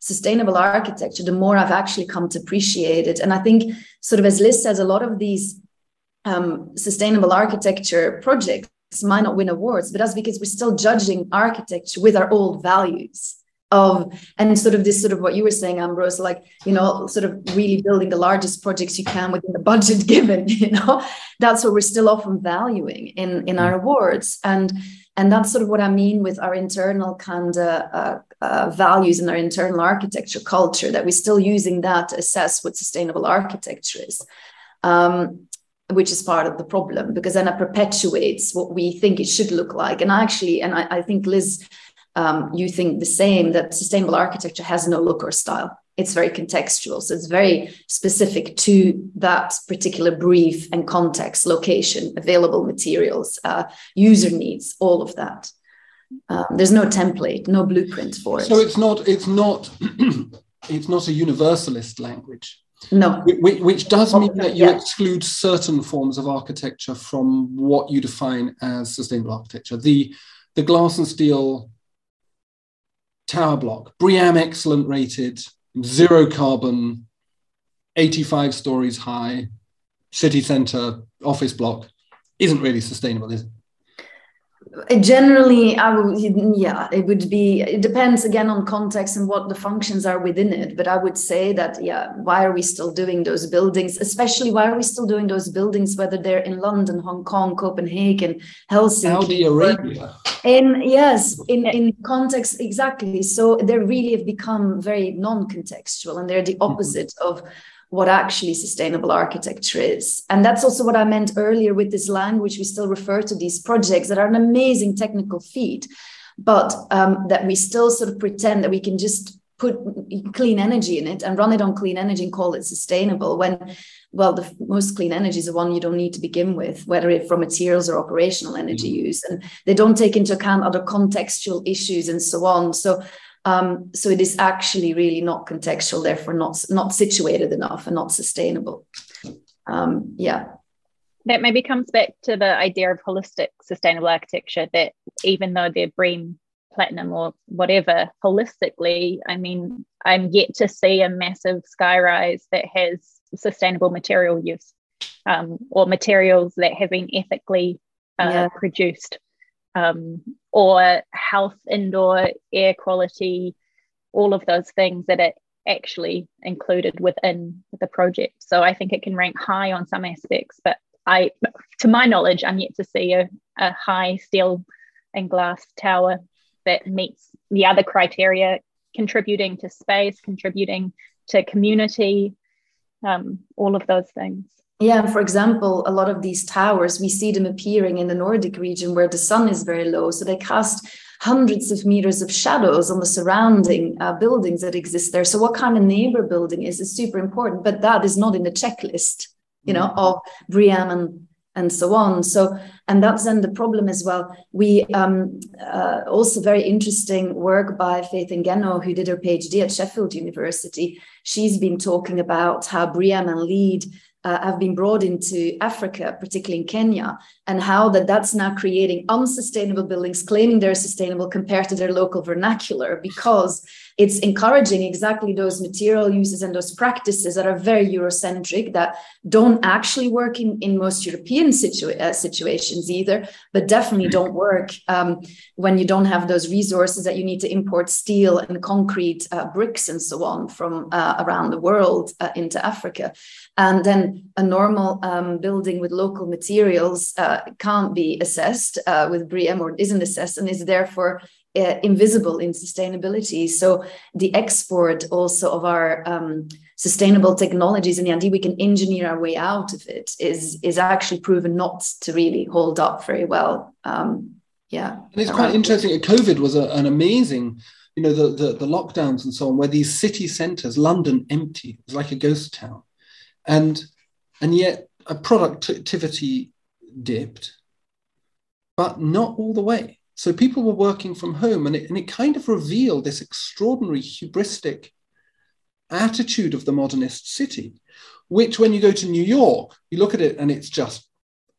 sustainable architecture, the more I've actually come to appreciate it. And I think, sort of as Liz says, a lot of these um, sustainable architecture projects might not win awards, but that's because we're still judging architecture with our old values of and sort of this sort of what you were saying ambrose like you know sort of really building the largest projects you can within the budget <laughs> given you know? That's what we're still often valuing in in our awards. And and that's sort of what i mean with our internal kind of uh, uh, values and our internal architecture culture that we're still using that to assess what sustainable architecture is um, which is part of the problem because then it perpetuates what we think it should look like. And actually and I, I think liz um, you think the same that sustainable architecture has no look or style. It's very contextual. So it's very specific to that particular brief and context, location, available materials, uh, user needs, all of that. Um, there's no template, no blueprint for it. So it's not, it's not, <clears throat> it's not a universalist language. No. Which, which does mean that you yeah. exclude certain forms of architecture from what you define as sustainable architecture. The the glass and steel tower block, BREEAM excellent rated, zero carbon, 85 stories high, city center office block isn't really sustainable, is it? Generally i would yeah it would be it depends again on context and what the functions are within it but i would say that yeah why are we still doing those buildings especially why are we still doing those buildings whether they're in london hong kong copenhagen helsinki saudi arabia in yes in in context exactly so they really have become very non-contextual and they're the mm-hmm. opposite mm-hmm. of what actually sustainable architecture is. And that's also what I meant earlier with this language. We still refer to these projects that are an amazing technical feat, but um, that we still sort of pretend that we can just put clean energy in it and run it on clean energy and call it sustainable when well the most clean energy is the one you don't need to begin with whether it from materials or operational energy mm-hmm. use and they don't take into account other contextual issues and so on so um, so it is actually really not contextual therefore not not situated enough and not sustainable. Um, yeah. That maybe comes back to the idea of holistic sustainable architecture that even though they're BREEAM platinum or whatever holistically i mean i'm yet to see a massive skyrise that has sustainable material use um, or materials that have been ethically uh, yeah. produced um, or health indoor air quality all of those things that are actually included within the project so i think it can rank high on some aspects but I, to my knowledge, I'm yet to see a, a high steel and glass tower that meets the other criteria, contributing to space, contributing to community, um, all of those things. Yeah, for example, a lot of these towers, we see them appearing in the Nordic region where the sun is very low. So they cast hundreds of meters of shadows on the surrounding uh, buildings that exist there. So, what kind of neighbor building is is super important, but that is not in the checklist you know, mm-hmm. of BREEAM and and so on. So, and that's then the problem as well. We um, uh, also very interesting work by Faith Ngeno, who did her PhD at Sheffield University. She's been talking about how BREEAM and LEED uh, have been brought into Africa, particularly in Kenya, and how that that's now creating unsustainable buildings, claiming they're sustainable compared to their local vernacular, because it's encouraging exactly those material uses and those practices that are very Eurocentric, that don't actually work in, in most European uh, situations either, but definitely mm-hmm. don't work um, when you don't have those resources that you need to import steel and concrete, uh, bricks, and so on from uh, around the world uh, into Africa. And then a normal um, building with local materials uh, can't be assessed uh, with BREEAM or isn't assessed and is therefore uh, invisible in sustainability. So the export also of our um, sustainable technologies and the idea we can engineer our way out of it is is actually proven not to really hold up very well. Um, yeah, and it's quite interesting. COVID was a, an amazing. You know the, the the lockdowns and so on, where these city centres, London, empty. It was like a ghost town, and and yet a productivity dipped, but not all the way so people were working from home, and it, and it kind of revealed this extraordinary hubristic attitude of the modernist city, which when you go to New York, you look at it and it's just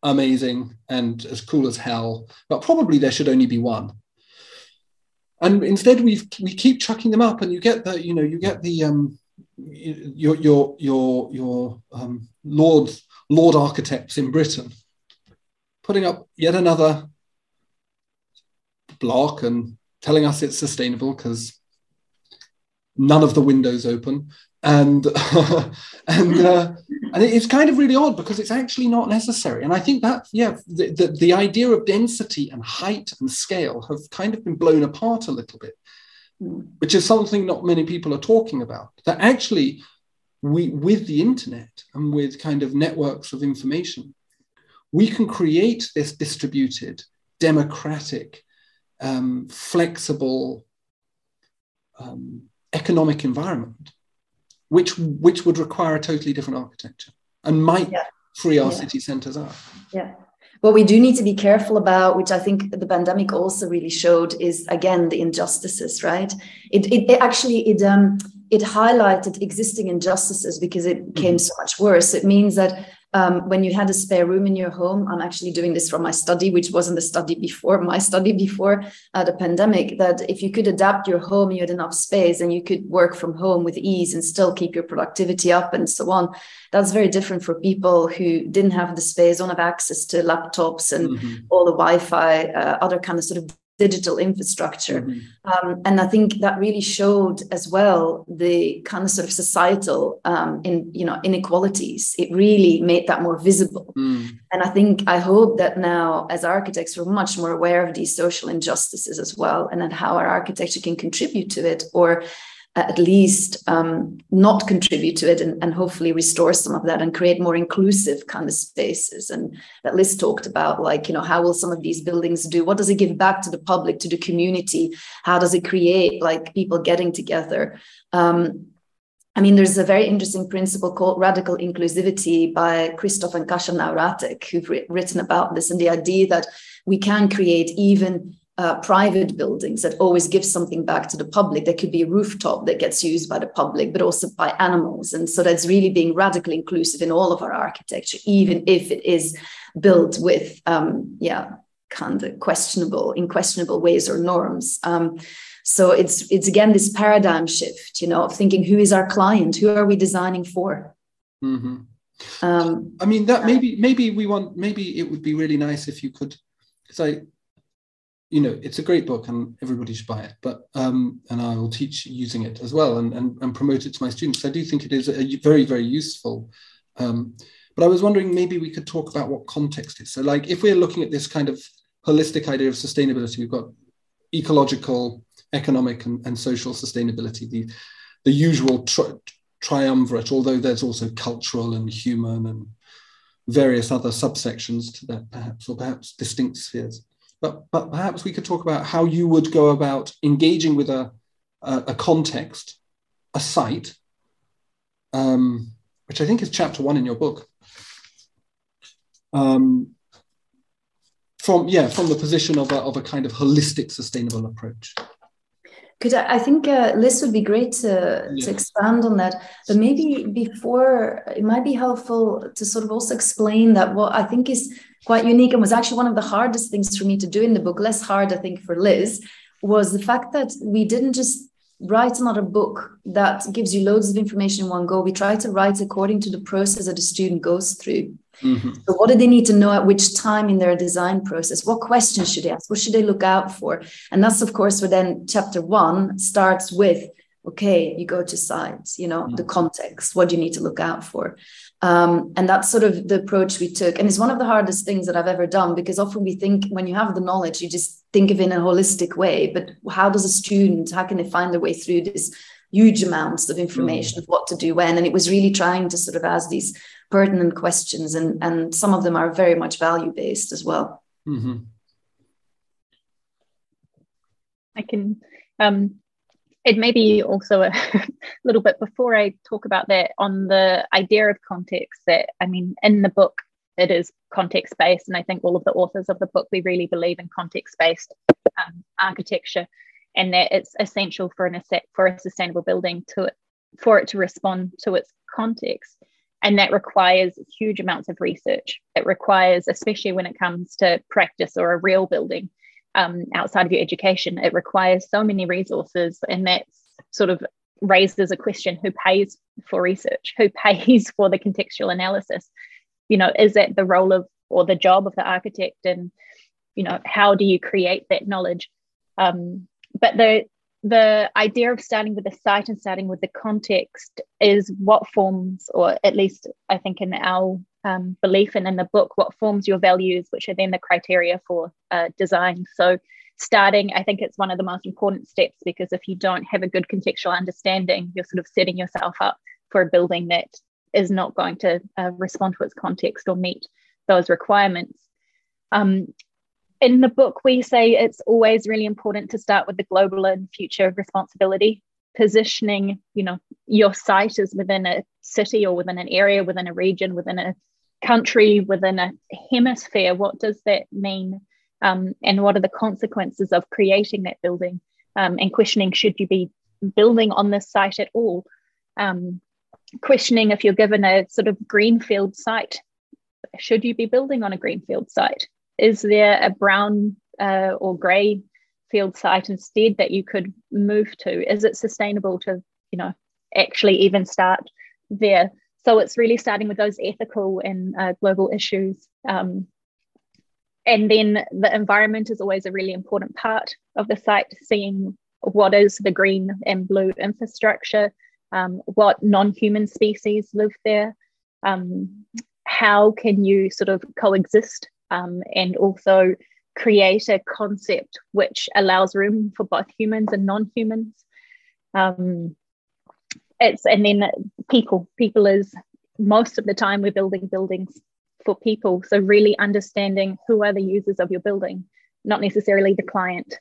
amazing and as cool as hell, but probably there should only be one. And instead, we we keep chucking them up, and you get the you know you get the um, your your your your um, lords lord architects in Britain putting up yet another block and telling us it's sustainable because none of the windows open. And <laughs> and uh, and it's kind of really odd because it's actually not necessary. And i think that yeah the, the, the, idea of density and height and scale have kind of been blown apart a little bit which is something not many people are talking about. That actually we with the internet and with kind of networks of information we can create this distributed democratic um, flexible um, economic environment, which which would require a totally different architecture and might yeah. free our yeah. city centres up. Yeah. What we do need to be careful about, which I think the pandemic also really showed, is again the injustices. Right? It it, it actually it um it highlighted existing injustices because it became mm-hmm. so much worse. It means that um, when you had a spare room in your home i'm actually doing this from my study which wasn't the study before my study before uh, the pandemic that if you could adapt your home you had enough space and you could work from home with ease and still keep your productivity up and so on that's very different for people who didn't have the space don't have access to laptops and mm-hmm. all the wi-fi uh, other kind of sort of digital infrastructure. Mm-hmm. Um, and I think that really showed as well the kind of sort of societal um, in you know inequalities. It really made that more visible. Mm. And I think I hope that now as architects we're much more aware of these social injustices as well, and then how our architecture can contribute to it or at least um, not contribute to it and, and, hopefully restore some of that and create more inclusive kind of spaces. And that Liz talked about like you know how will some of these buildings do? What does it give back to the public to the community? How does it create like people getting together? Um, I mean, there's a very interesting principle called radical inclusivity by Christoph and Kasia Nawratek, who've written about this, and the idea that we can create even uh, private buildings that always give something back to the public. There could be a rooftop that gets used by the public, but also by animals. And so that's really being radically inclusive in all of our architecture, even if it is built with, um, yeah, kind of questionable, in questionable ways or norms. Um, so it's it's again this paradigm shift, you know, of thinking who is our client, who are we designing for. Mm-hmm. Um, I mean that maybe maybe we want maybe it would be really nice if you could, because I you know, it's a great book and everybody should buy it. But um, and I will teach using it as well and, and, and promote it to my students. I do think it is a very very useful. Um, but I was wondering maybe we could talk about what context is. So like if we're looking at this kind of holistic idea of sustainability, we've got ecological, economic, and, and social sustainability. The the usual tri- triumvirate, although there's also cultural and human and various other subsections to that, perhaps, or perhaps distinct spheres. But, but perhaps we could talk about how you would go about engaging with a, a, a context, a site, um, which I think is chapter one in your book. Um, from yeah, from the position of a, of a kind of holistic, sustainable approach. Could I, I think uh, Liz would be great to, to expand on that, but maybe before it might be helpful to sort of also explain that what I think is quite unique and was actually one of the hardest things for me to do in the book, less hard, I think, for Liz, was the fact that we didn't just write another book that gives you loads of information in one go. We try to write according to the process that the student goes through. Mm-hmm. So, what do they need to know at which time in their design process? What questions should they ask? What should they look out for? And that's, of course, where then chapter one starts with okay, you go to sites, you know, mm-hmm. the context, what do you need to look out for? Um, and that's sort of the approach we took. And it's one of the hardest things that I've ever done because often we think when you have the knowledge, you just think of it in a holistic way. But how does a student, how can they find their way through this huge amounts of information mm. of what to do when? And it was really trying to sort of ask these pertinent questions. And, and some of them are very much value based as well. Mm-hmm. I can um, it may be also a <laughs> little bit before I talk about that on the idea of context that I mean in the book it is context based and I think all of the authors of the book we really believe in context based um, architecture and that it's essential for an for a sustainable building to for it to respond to its context. And that requires huge amounts of research. It requires especially when it comes to practice or a real building um, outside of your education. It requires so many resources, and that sort of raises a question who pays for research? Who <laughs> pays for the contextual analysis? You know, is that the role of or the job of the architect? And, you know, how do you create that knowledge? Um, but the the idea of starting with the site and starting with the context is what forms, or at least I think in our um, belief and in the book what forms your values, which are then the criteria for uh, design. So, starting, I think it's one of the most important steps because if you don't have a good contextual understanding, you're sort of setting yourself up for a building that is not going to uh, respond to its context or meet those requirements. Um, in the book, we say it's always really important to start with the global and future responsibility positioning you know your site is within a city or within an area within a region within a country within a hemisphere what does that mean? Um, and what are the consequences of creating that building? Um, and questioning should you be building on this site at all? Um, questioning if you're given a sort of greenfield site should you be building on a greenfield site? Is there a brown uh, or grey field site instead that you could move to is it sustainable to you know actually even start there so it's really starting with those ethical and uh, global issues. Um, and then the environment is always a really important part of the site, seeing what is the green and blue infrastructure, um, what non human species live there, um, how can you sort of coexist um, and also create a concept which allows room for both humans and non humans. Um, it's and then people people is most of the time we're building buildings for people. So really understanding who are the users of your building not necessarily the client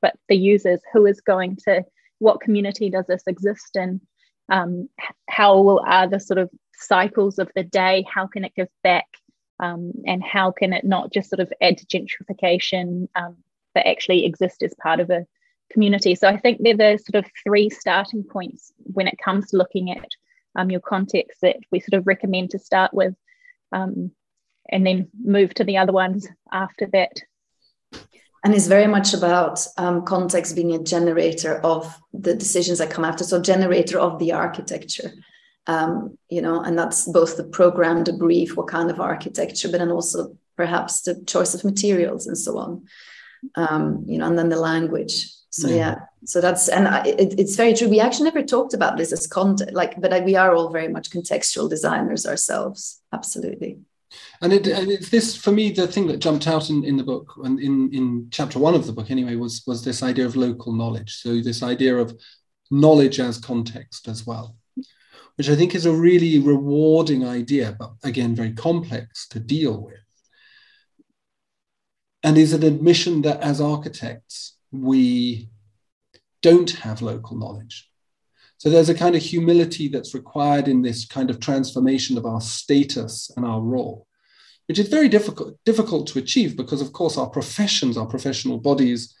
but the users who is going to what community does this exist in? Um, how are the sort of cycles of the day? How can it give back um, and how can it not just sort of add to gentrification um, but actually exist as part of a community? So i think they're the sort of three starting points when it comes to looking at um, your context that we sort of recommend to start with um, and then move to the other ones after that. And it's very much about um, context being a generator of the decisions that come after. So generator of the architecture um, you know and that's both the program the brief what kind of architecture but then also perhaps the choice of materials and so on. Um, you know and then the language. So yeah, yeah. so that's and I, it, it's very true. We actually never talked about this as content like but we are all very much contextual designers ourselves. Absolutely. And it and it's this for me the thing that jumped out in, in the book and in in chapter one of the book anyway was was this idea of local knowledge. So this idea of knowledge as context as well which i think is a really rewarding idea but again very complex to deal with. And is an admission that as architects we don't have local knowledge. So there's a kind of humility that's required in this kind of transformation of our status and our role, which is very difficult, difficult to achieve because, of course, our professions, our professional bodies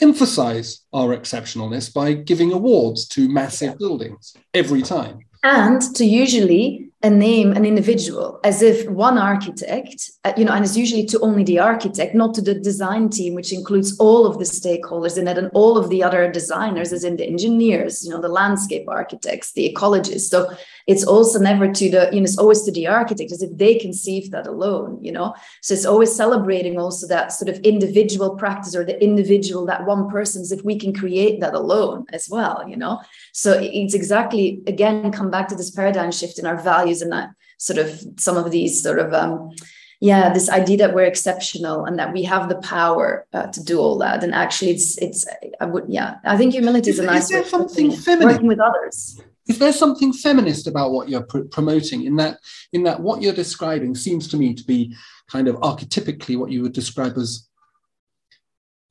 emphasize our exceptionalness by giving awards to massive buildings every time. And to usually a name an individual as if one architect uh, you know and it's usually to only the architect not to the design team which includes all of the stakeholders in it and all of the other designers as in the engineers you know the landscape architects the ecologists. So it's also never to the you know it's always to the architect as if they conceive that alone you know? So it's always celebrating also that sort of individual practice or the individual that one person as if we can create that alone as well you know? So it's exactly again come back to this paradigm shift in our values and that sort of some of these sort of um yeah this idea that we're exceptional and that we have the power uh, to do all that. And actually it's it's i would yeah i think humility is, is a nice way something feminine? Working with others is there something feminist about what you're pr- promoting in that in that what you're describing seems to me to be kind of archetypically what you would describe as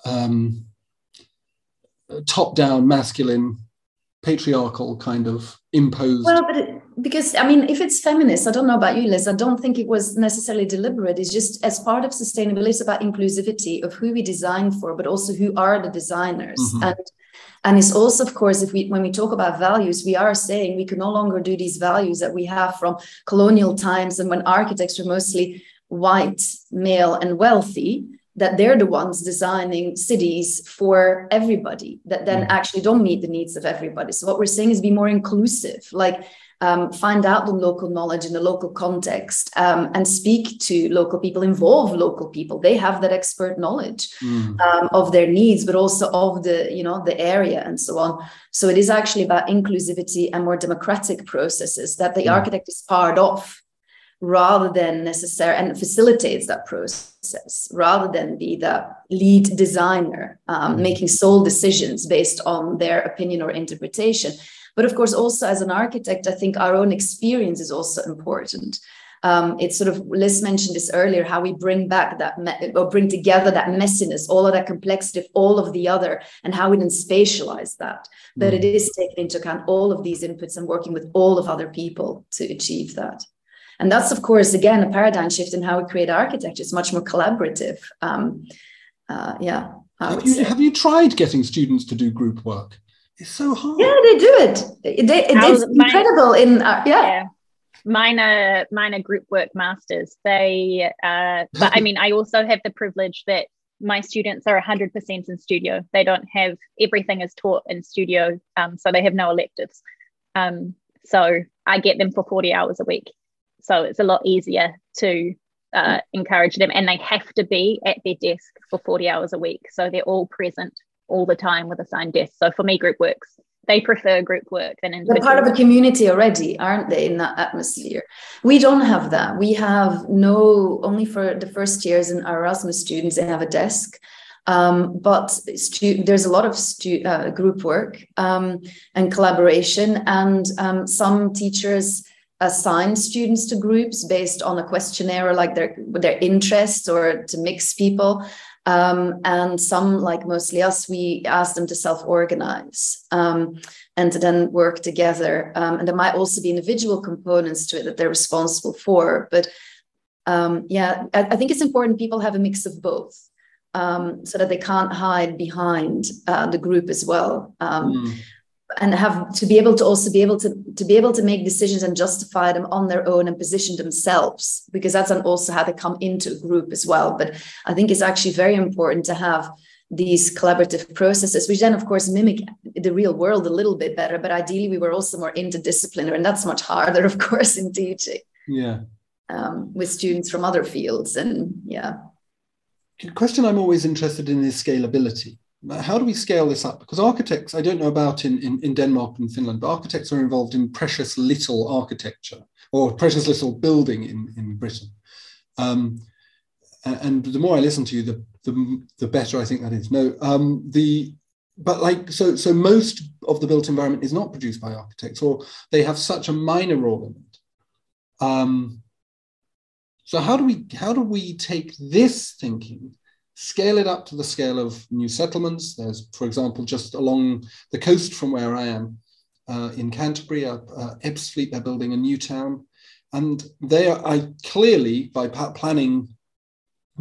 um, top down masculine patriarchal kind of imposed well but it, because i mean if it's feminist i don't know about you liz i don't think it was necessarily deliberate it's just as part of sustainability it's about inclusivity of who we design for but also who are the designers mm-hmm. and and it's also, of course, if we when we talk about values, we are saying we can no longer do these values that we have from colonial times and when architects were mostly white, male, and wealthy, that they're the ones designing cities for everybody that then mm. actually don't meet the needs of everybody. So what we're saying is be more inclusive. Like um, find out the local knowledge in the local context um, and speak to local people, involve local people. They have that expert knowledge mm. um, of their needs, but also of the, you know, the area and so on. So it is actually about inclusivity and more democratic processes that the mm. architect is part of rather than necessary and facilitates that process rather than be the lead designer um, mm. making sole decisions based on their opinion or interpretation but of course, also as an architect, I think our own experience is also important. Um, it's sort of Liz mentioned this earlier how we bring back that me- or bring together that messiness, all of that complexity of all of the other, and how we then spatialize that. But mm. it is taking into account all of these inputs and working with all of other people to achieve that. And that's, of course, again, a paradigm shift in how we create architecture. It's much more collaborative. Um, uh, yeah. Have you, have you tried getting students to do group work? It's so hard. Yeah, they do it. They, it's incredible. in uh, yeah. yeah. Minor, are mine are group work masters. They, uh, but I <laughs> mean, I also have the privilege that my students are 100% in studio. They don't have everything is taught in studio, um, so they have no electives. Um, so I get them for 40 hours a week. So it's a lot easier to uh, encourage them, and they have to be at their desk for 40 hours a week. So they're all present all the time with assigned desks. So for me, group works. They prefer group work than individual. They're part of a community already, aren't they, in that atmosphere? We don't have that. We have no, only for the first years in our Erasmus students, they have a desk. Um, but stu- there's a lot of stu- uh, group work um, and collaboration, and um, some teachers assign students to groups based on a questionnaire, like their their interests, or to mix people. Um, and some, like mostly us, we ask them to self-organize um, and to then work together. Um, and there might also be individual components to it that they're responsible for. But yeah, I, I think it's important people have a mix of both um, so that they can't hide behind uh, the group as well. Um, mm. And have to be able to also be able to to be able to make decisions and justify them on their own and position themselves because that's also how they come into a group as well. But I think it's actually very important to have these collaborative processes, which then, of course, mimic the real world a little bit better. But ideally, we were also more interdisciplinary, and that's much harder, <laughs> of course, in teaching. Yeah. Um, with students from other fields, and yeah question I'm always interested in is scalability. How do we scale this up? Because architects, I don't know about in, in, in Denmark and Finland, but architects are involved in precious little architecture or precious little building in, in Britain. Um, and the more I listen to you, the, the, the better I think that is. No, um, the but like so so most of the built environment is not produced by architects, or they have such a minor role in it. Um, so how do we how do we take this thinking, scale it up to the scale of new settlements? There's, for example, just along the coast from where I am, uh, in Canterbury, uh, uh, Ebbsfleet, they're building a new town, and they are I clearly by planning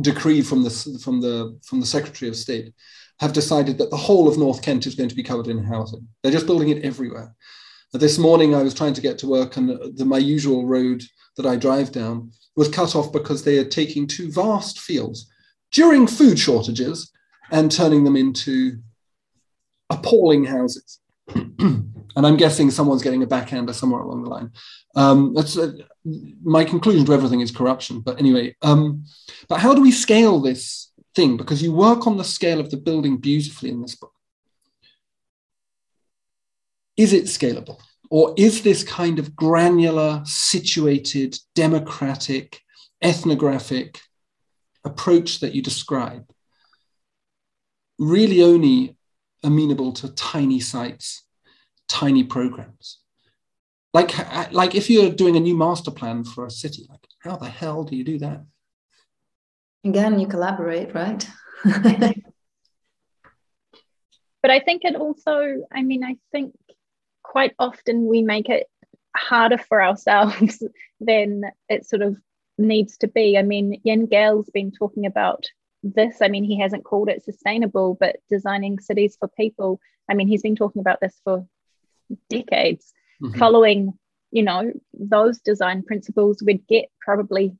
decree from the from the from the Secretary of State have decided that the whole of North Kent is going to be covered in housing. They're just building it everywhere. This morning, I was trying to get to work, and the, my usual road that I drive down was cut off because they are taking two vast fields during food shortages and turning them into appalling houses. <clears throat> and I'm guessing someone's getting a backhander somewhere along the line. Um, that's uh, my conclusion to everything is corruption. But anyway, um, but how do we scale this thing? Because you work on the scale of the building beautifully in this book. Is it scalable? Or is this kind of granular, situated, democratic, ethnographic approach that you describe really only amenable to tiny sites, tiny programs? Like, like if you're doing a new master plan for a city, like how the hell do you do that? Again, you collaborate, right? <laughs> but I think it also, I mean, I think quite often we make it harder for ourselves <laughs> than it sort of needs to be. I mean, Jan Gehl's been talking about this. I mean, he hasn't called it sustainable, but designing cities for people. I mean, he's been talking about this for decades. Mm-hmm. Following, you know, those design principles, we'd get probably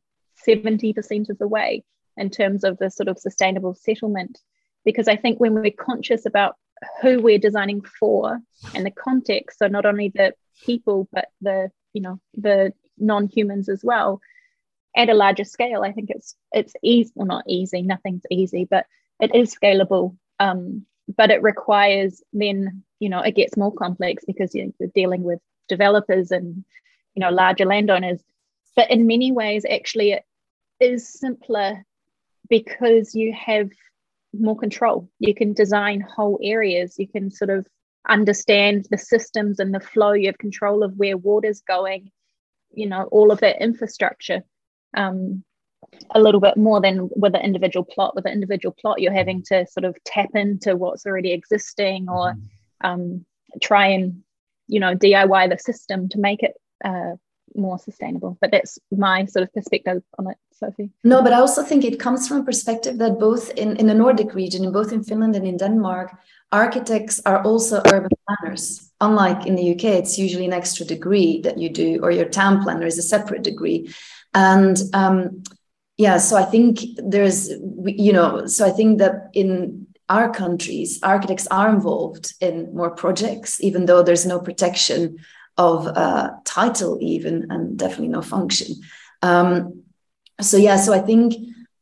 70% of the way in terms of the sort of sustainable settlement. Because I think when we're conscious about who we're designing for and the context so not only the people but the you know the non-humans as well at a larger scale i think it's it's easy well not easy nothing's easy but it is scalable um, but it requires then you know it gets more complex because you're dealing with developers and you know larger landowners but in many ways actually it is simpler because you have more control. You can design whole areas. You can sort of understand the systems and the flow. You have control of where water's going, you know, all of that infrastructure. Um, a little bit more than with an individual plot. With an individual plot, you're having to sort of tap into what's already existing or mm-hmm. um, try and, you know, DIY the system to make it uh, more sustainable. But that's my sort of perspective on it, Sofie. No, but I also think it comes from a perspective that both in, in the Nordic region, in both in Finland and in Denmark, architects are also urban planners. Unlike in the UK, it's usually an extra degree that you do, or your town planner is a separate degree. And um, yeah, so I think there's, you know, so I think that in our countries, architects are involved in more projects, even though there's no protection of uh, title even and definitely no function. Um, so yeah so i think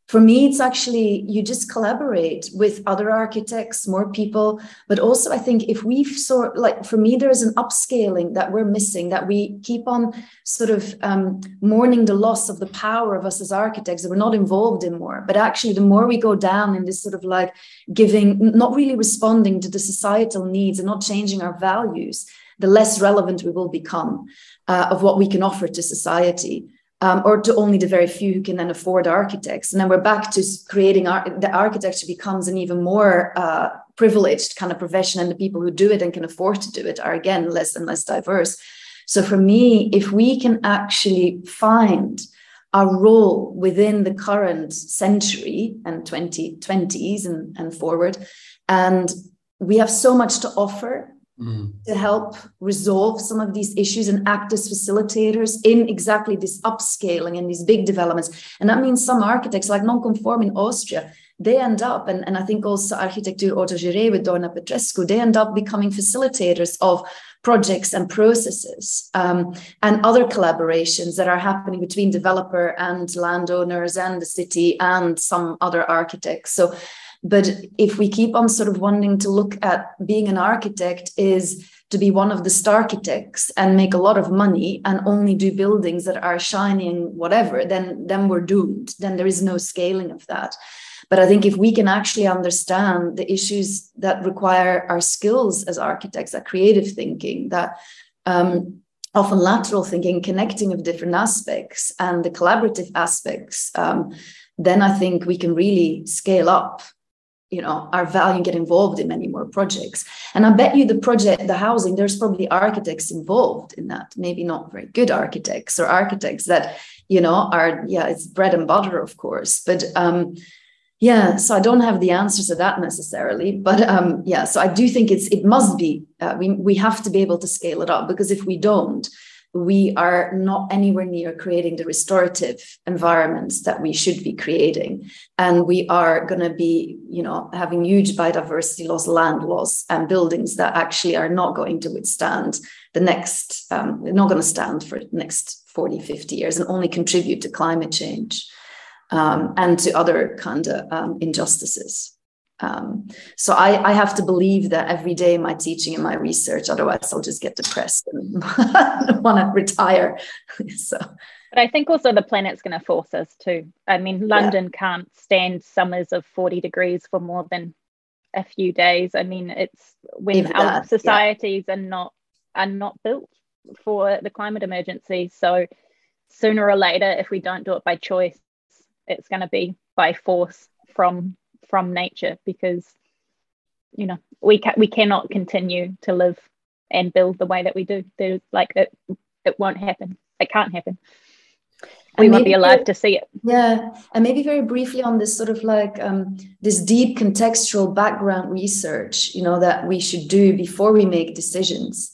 for me it's actually you just collaborate with other architects more people but also i think if we've sort like for me there is an upscaling that we're missing that we keep on sort of um, mourning the loss of the power of us as architects that we're not involved in more. But actually the more we go down in this sort of like giving not really responding to the societal needs and not changing our values the less relevant we will become uh, of what we can offer to society um, or to only the very few who can then afford architects. And then we're back to creating ar- the architecture becomes an even more uh, privileged kind of profession, and the people who do it and can afford to do it are again less and less diverse. So for me, if we can actually find our role within the current century and 2020s and, and forward, and we have so much to offer mm. to help resolve some of these issues and act as facilitators in exactly this upscaling and these big developments. And that means some architects, like Nonconform in Austria, they end up, and, and I think also Architecture Autogérée with Doina Petrescu, they end up becoming facilitators of projects and processes um, and other collaborations that are happening between developer and landowners and the city and some other architects. So but if we keep on sort of wanting to look at being an architect is to be one of the star architects and make a lot of money and only do buildings that are shining whatever, then then we're doomed. Then there is no scaling of that. But I think if we can actually understand the issues that require our skills as architects, that creative thinking, that um, often lateral thinking, connecting of different aspects, and the collaborative aspects, um, then I think we can really scale up you know our value and get involved in many more projects. And i bet you the project the housing there's probably architects involved in that. Maybe not very good architects or architects that you know are yeah it's bread and butter of course. But um yeah so i don't have the answers to that necessarily. But um yeah so i do think it's it must be uh, we we have to be able to scale it up because if we don't we are not anywhere near creating the restorative environments that we should be creating. And we are going to be you know having huge biodiversity loss land loss and buildings that actually are not going to withstand the next um, not going to stand for the next 40 50 years and only contribute to climate change um, and to other kind of um, injustices um, so I, I, have to believe that every day my teaching and my research, otherwise I'll just get depressed and <laughs> want to retire. <laughs> so, but I think also the planet's going to force us to. I mean, London yeah. can't stand summers of 40 degrees for more than a few days. I mean, it's when Even our that, societies yeah. are not are not built for the climate emergency. So sooner or later, if we don't do it by choice, it's going to be by force from from nature because you know we ca- we cannot continue to live and build the way that we do. There's like it it won't happen. It can't happen. We won't be alive to see it. Yeah. And maybe very briefly on this sort of like um, this deep contextual background research you know that we should do before we make decisions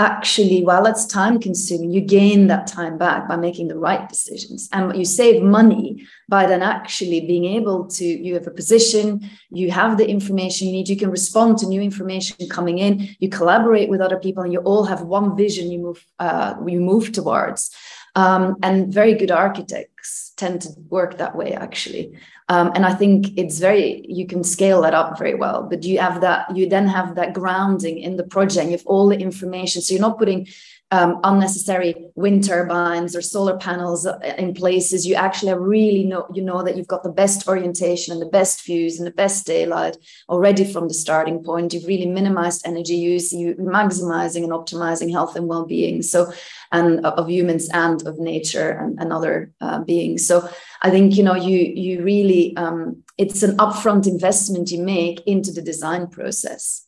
actually, while it's time consuming, you gain that time back by making the right decisions. And you save money by then actually being able to, you have a position, you have the information you need, you can respond to new information coming in, you collaborate with other people, and you all have one vision you move, uh, you move towards. Um, and very good architects tend to work that way, actually. Um, and I think it's very, you can scale that up very well, but you have that, you then have that grounding in the project, you have all the information. So you're not putting um, unnecessary wind turbines or solar panels uh, in places. You actually really know, you know that you've got the best orientation and the best views and the best daylight already from the starting point. You've really minimized energy use, you maximizing and optimizing health and well-being. So, and of humans and of nature and, and other uh, beings. So I think you know you you really um, it's an upfront investment you make into the design process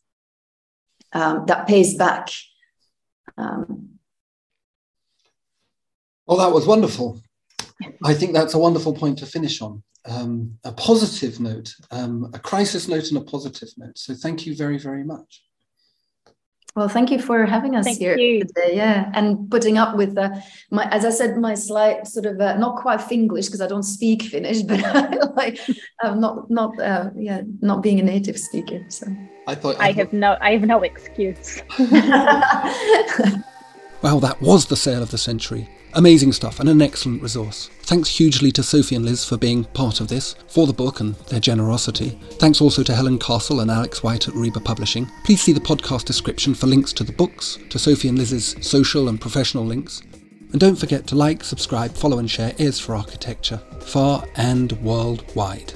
um, that pays back. Um, well, that was wonderful. <laughs> I think that's a wonderful point to finish on. Um, a positive note, um, a crisis note, and a positive note. So, thank you very, very much. Well, thank you for having us thank here you. today. Yeah, and putting up with uh, my, as I said, my slight sort of uh, not quite Finglish because I don't speak Finnish, <laughs> but <laughs> like I'm not not uh, yeah not being a native speaker. So I thought I, I have no I have no excuse. <laughs> Well, that was the sale of the century. Amazing stuff and an excellent resource. Thanks hugely to Sofie and Liz for being part of this, for the book and their generosity. Thanks also to Helen Castle and Alex White at RIBA Publishing. Please see the podcast description for links to the books, to Sofie and Liz's social and professional links. And don't forget to like, subscribe, follow, and share A is for Architecture, far and worldwide.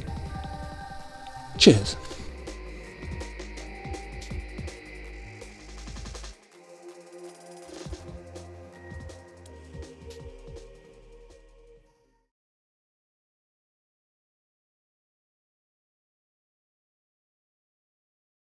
Cheers.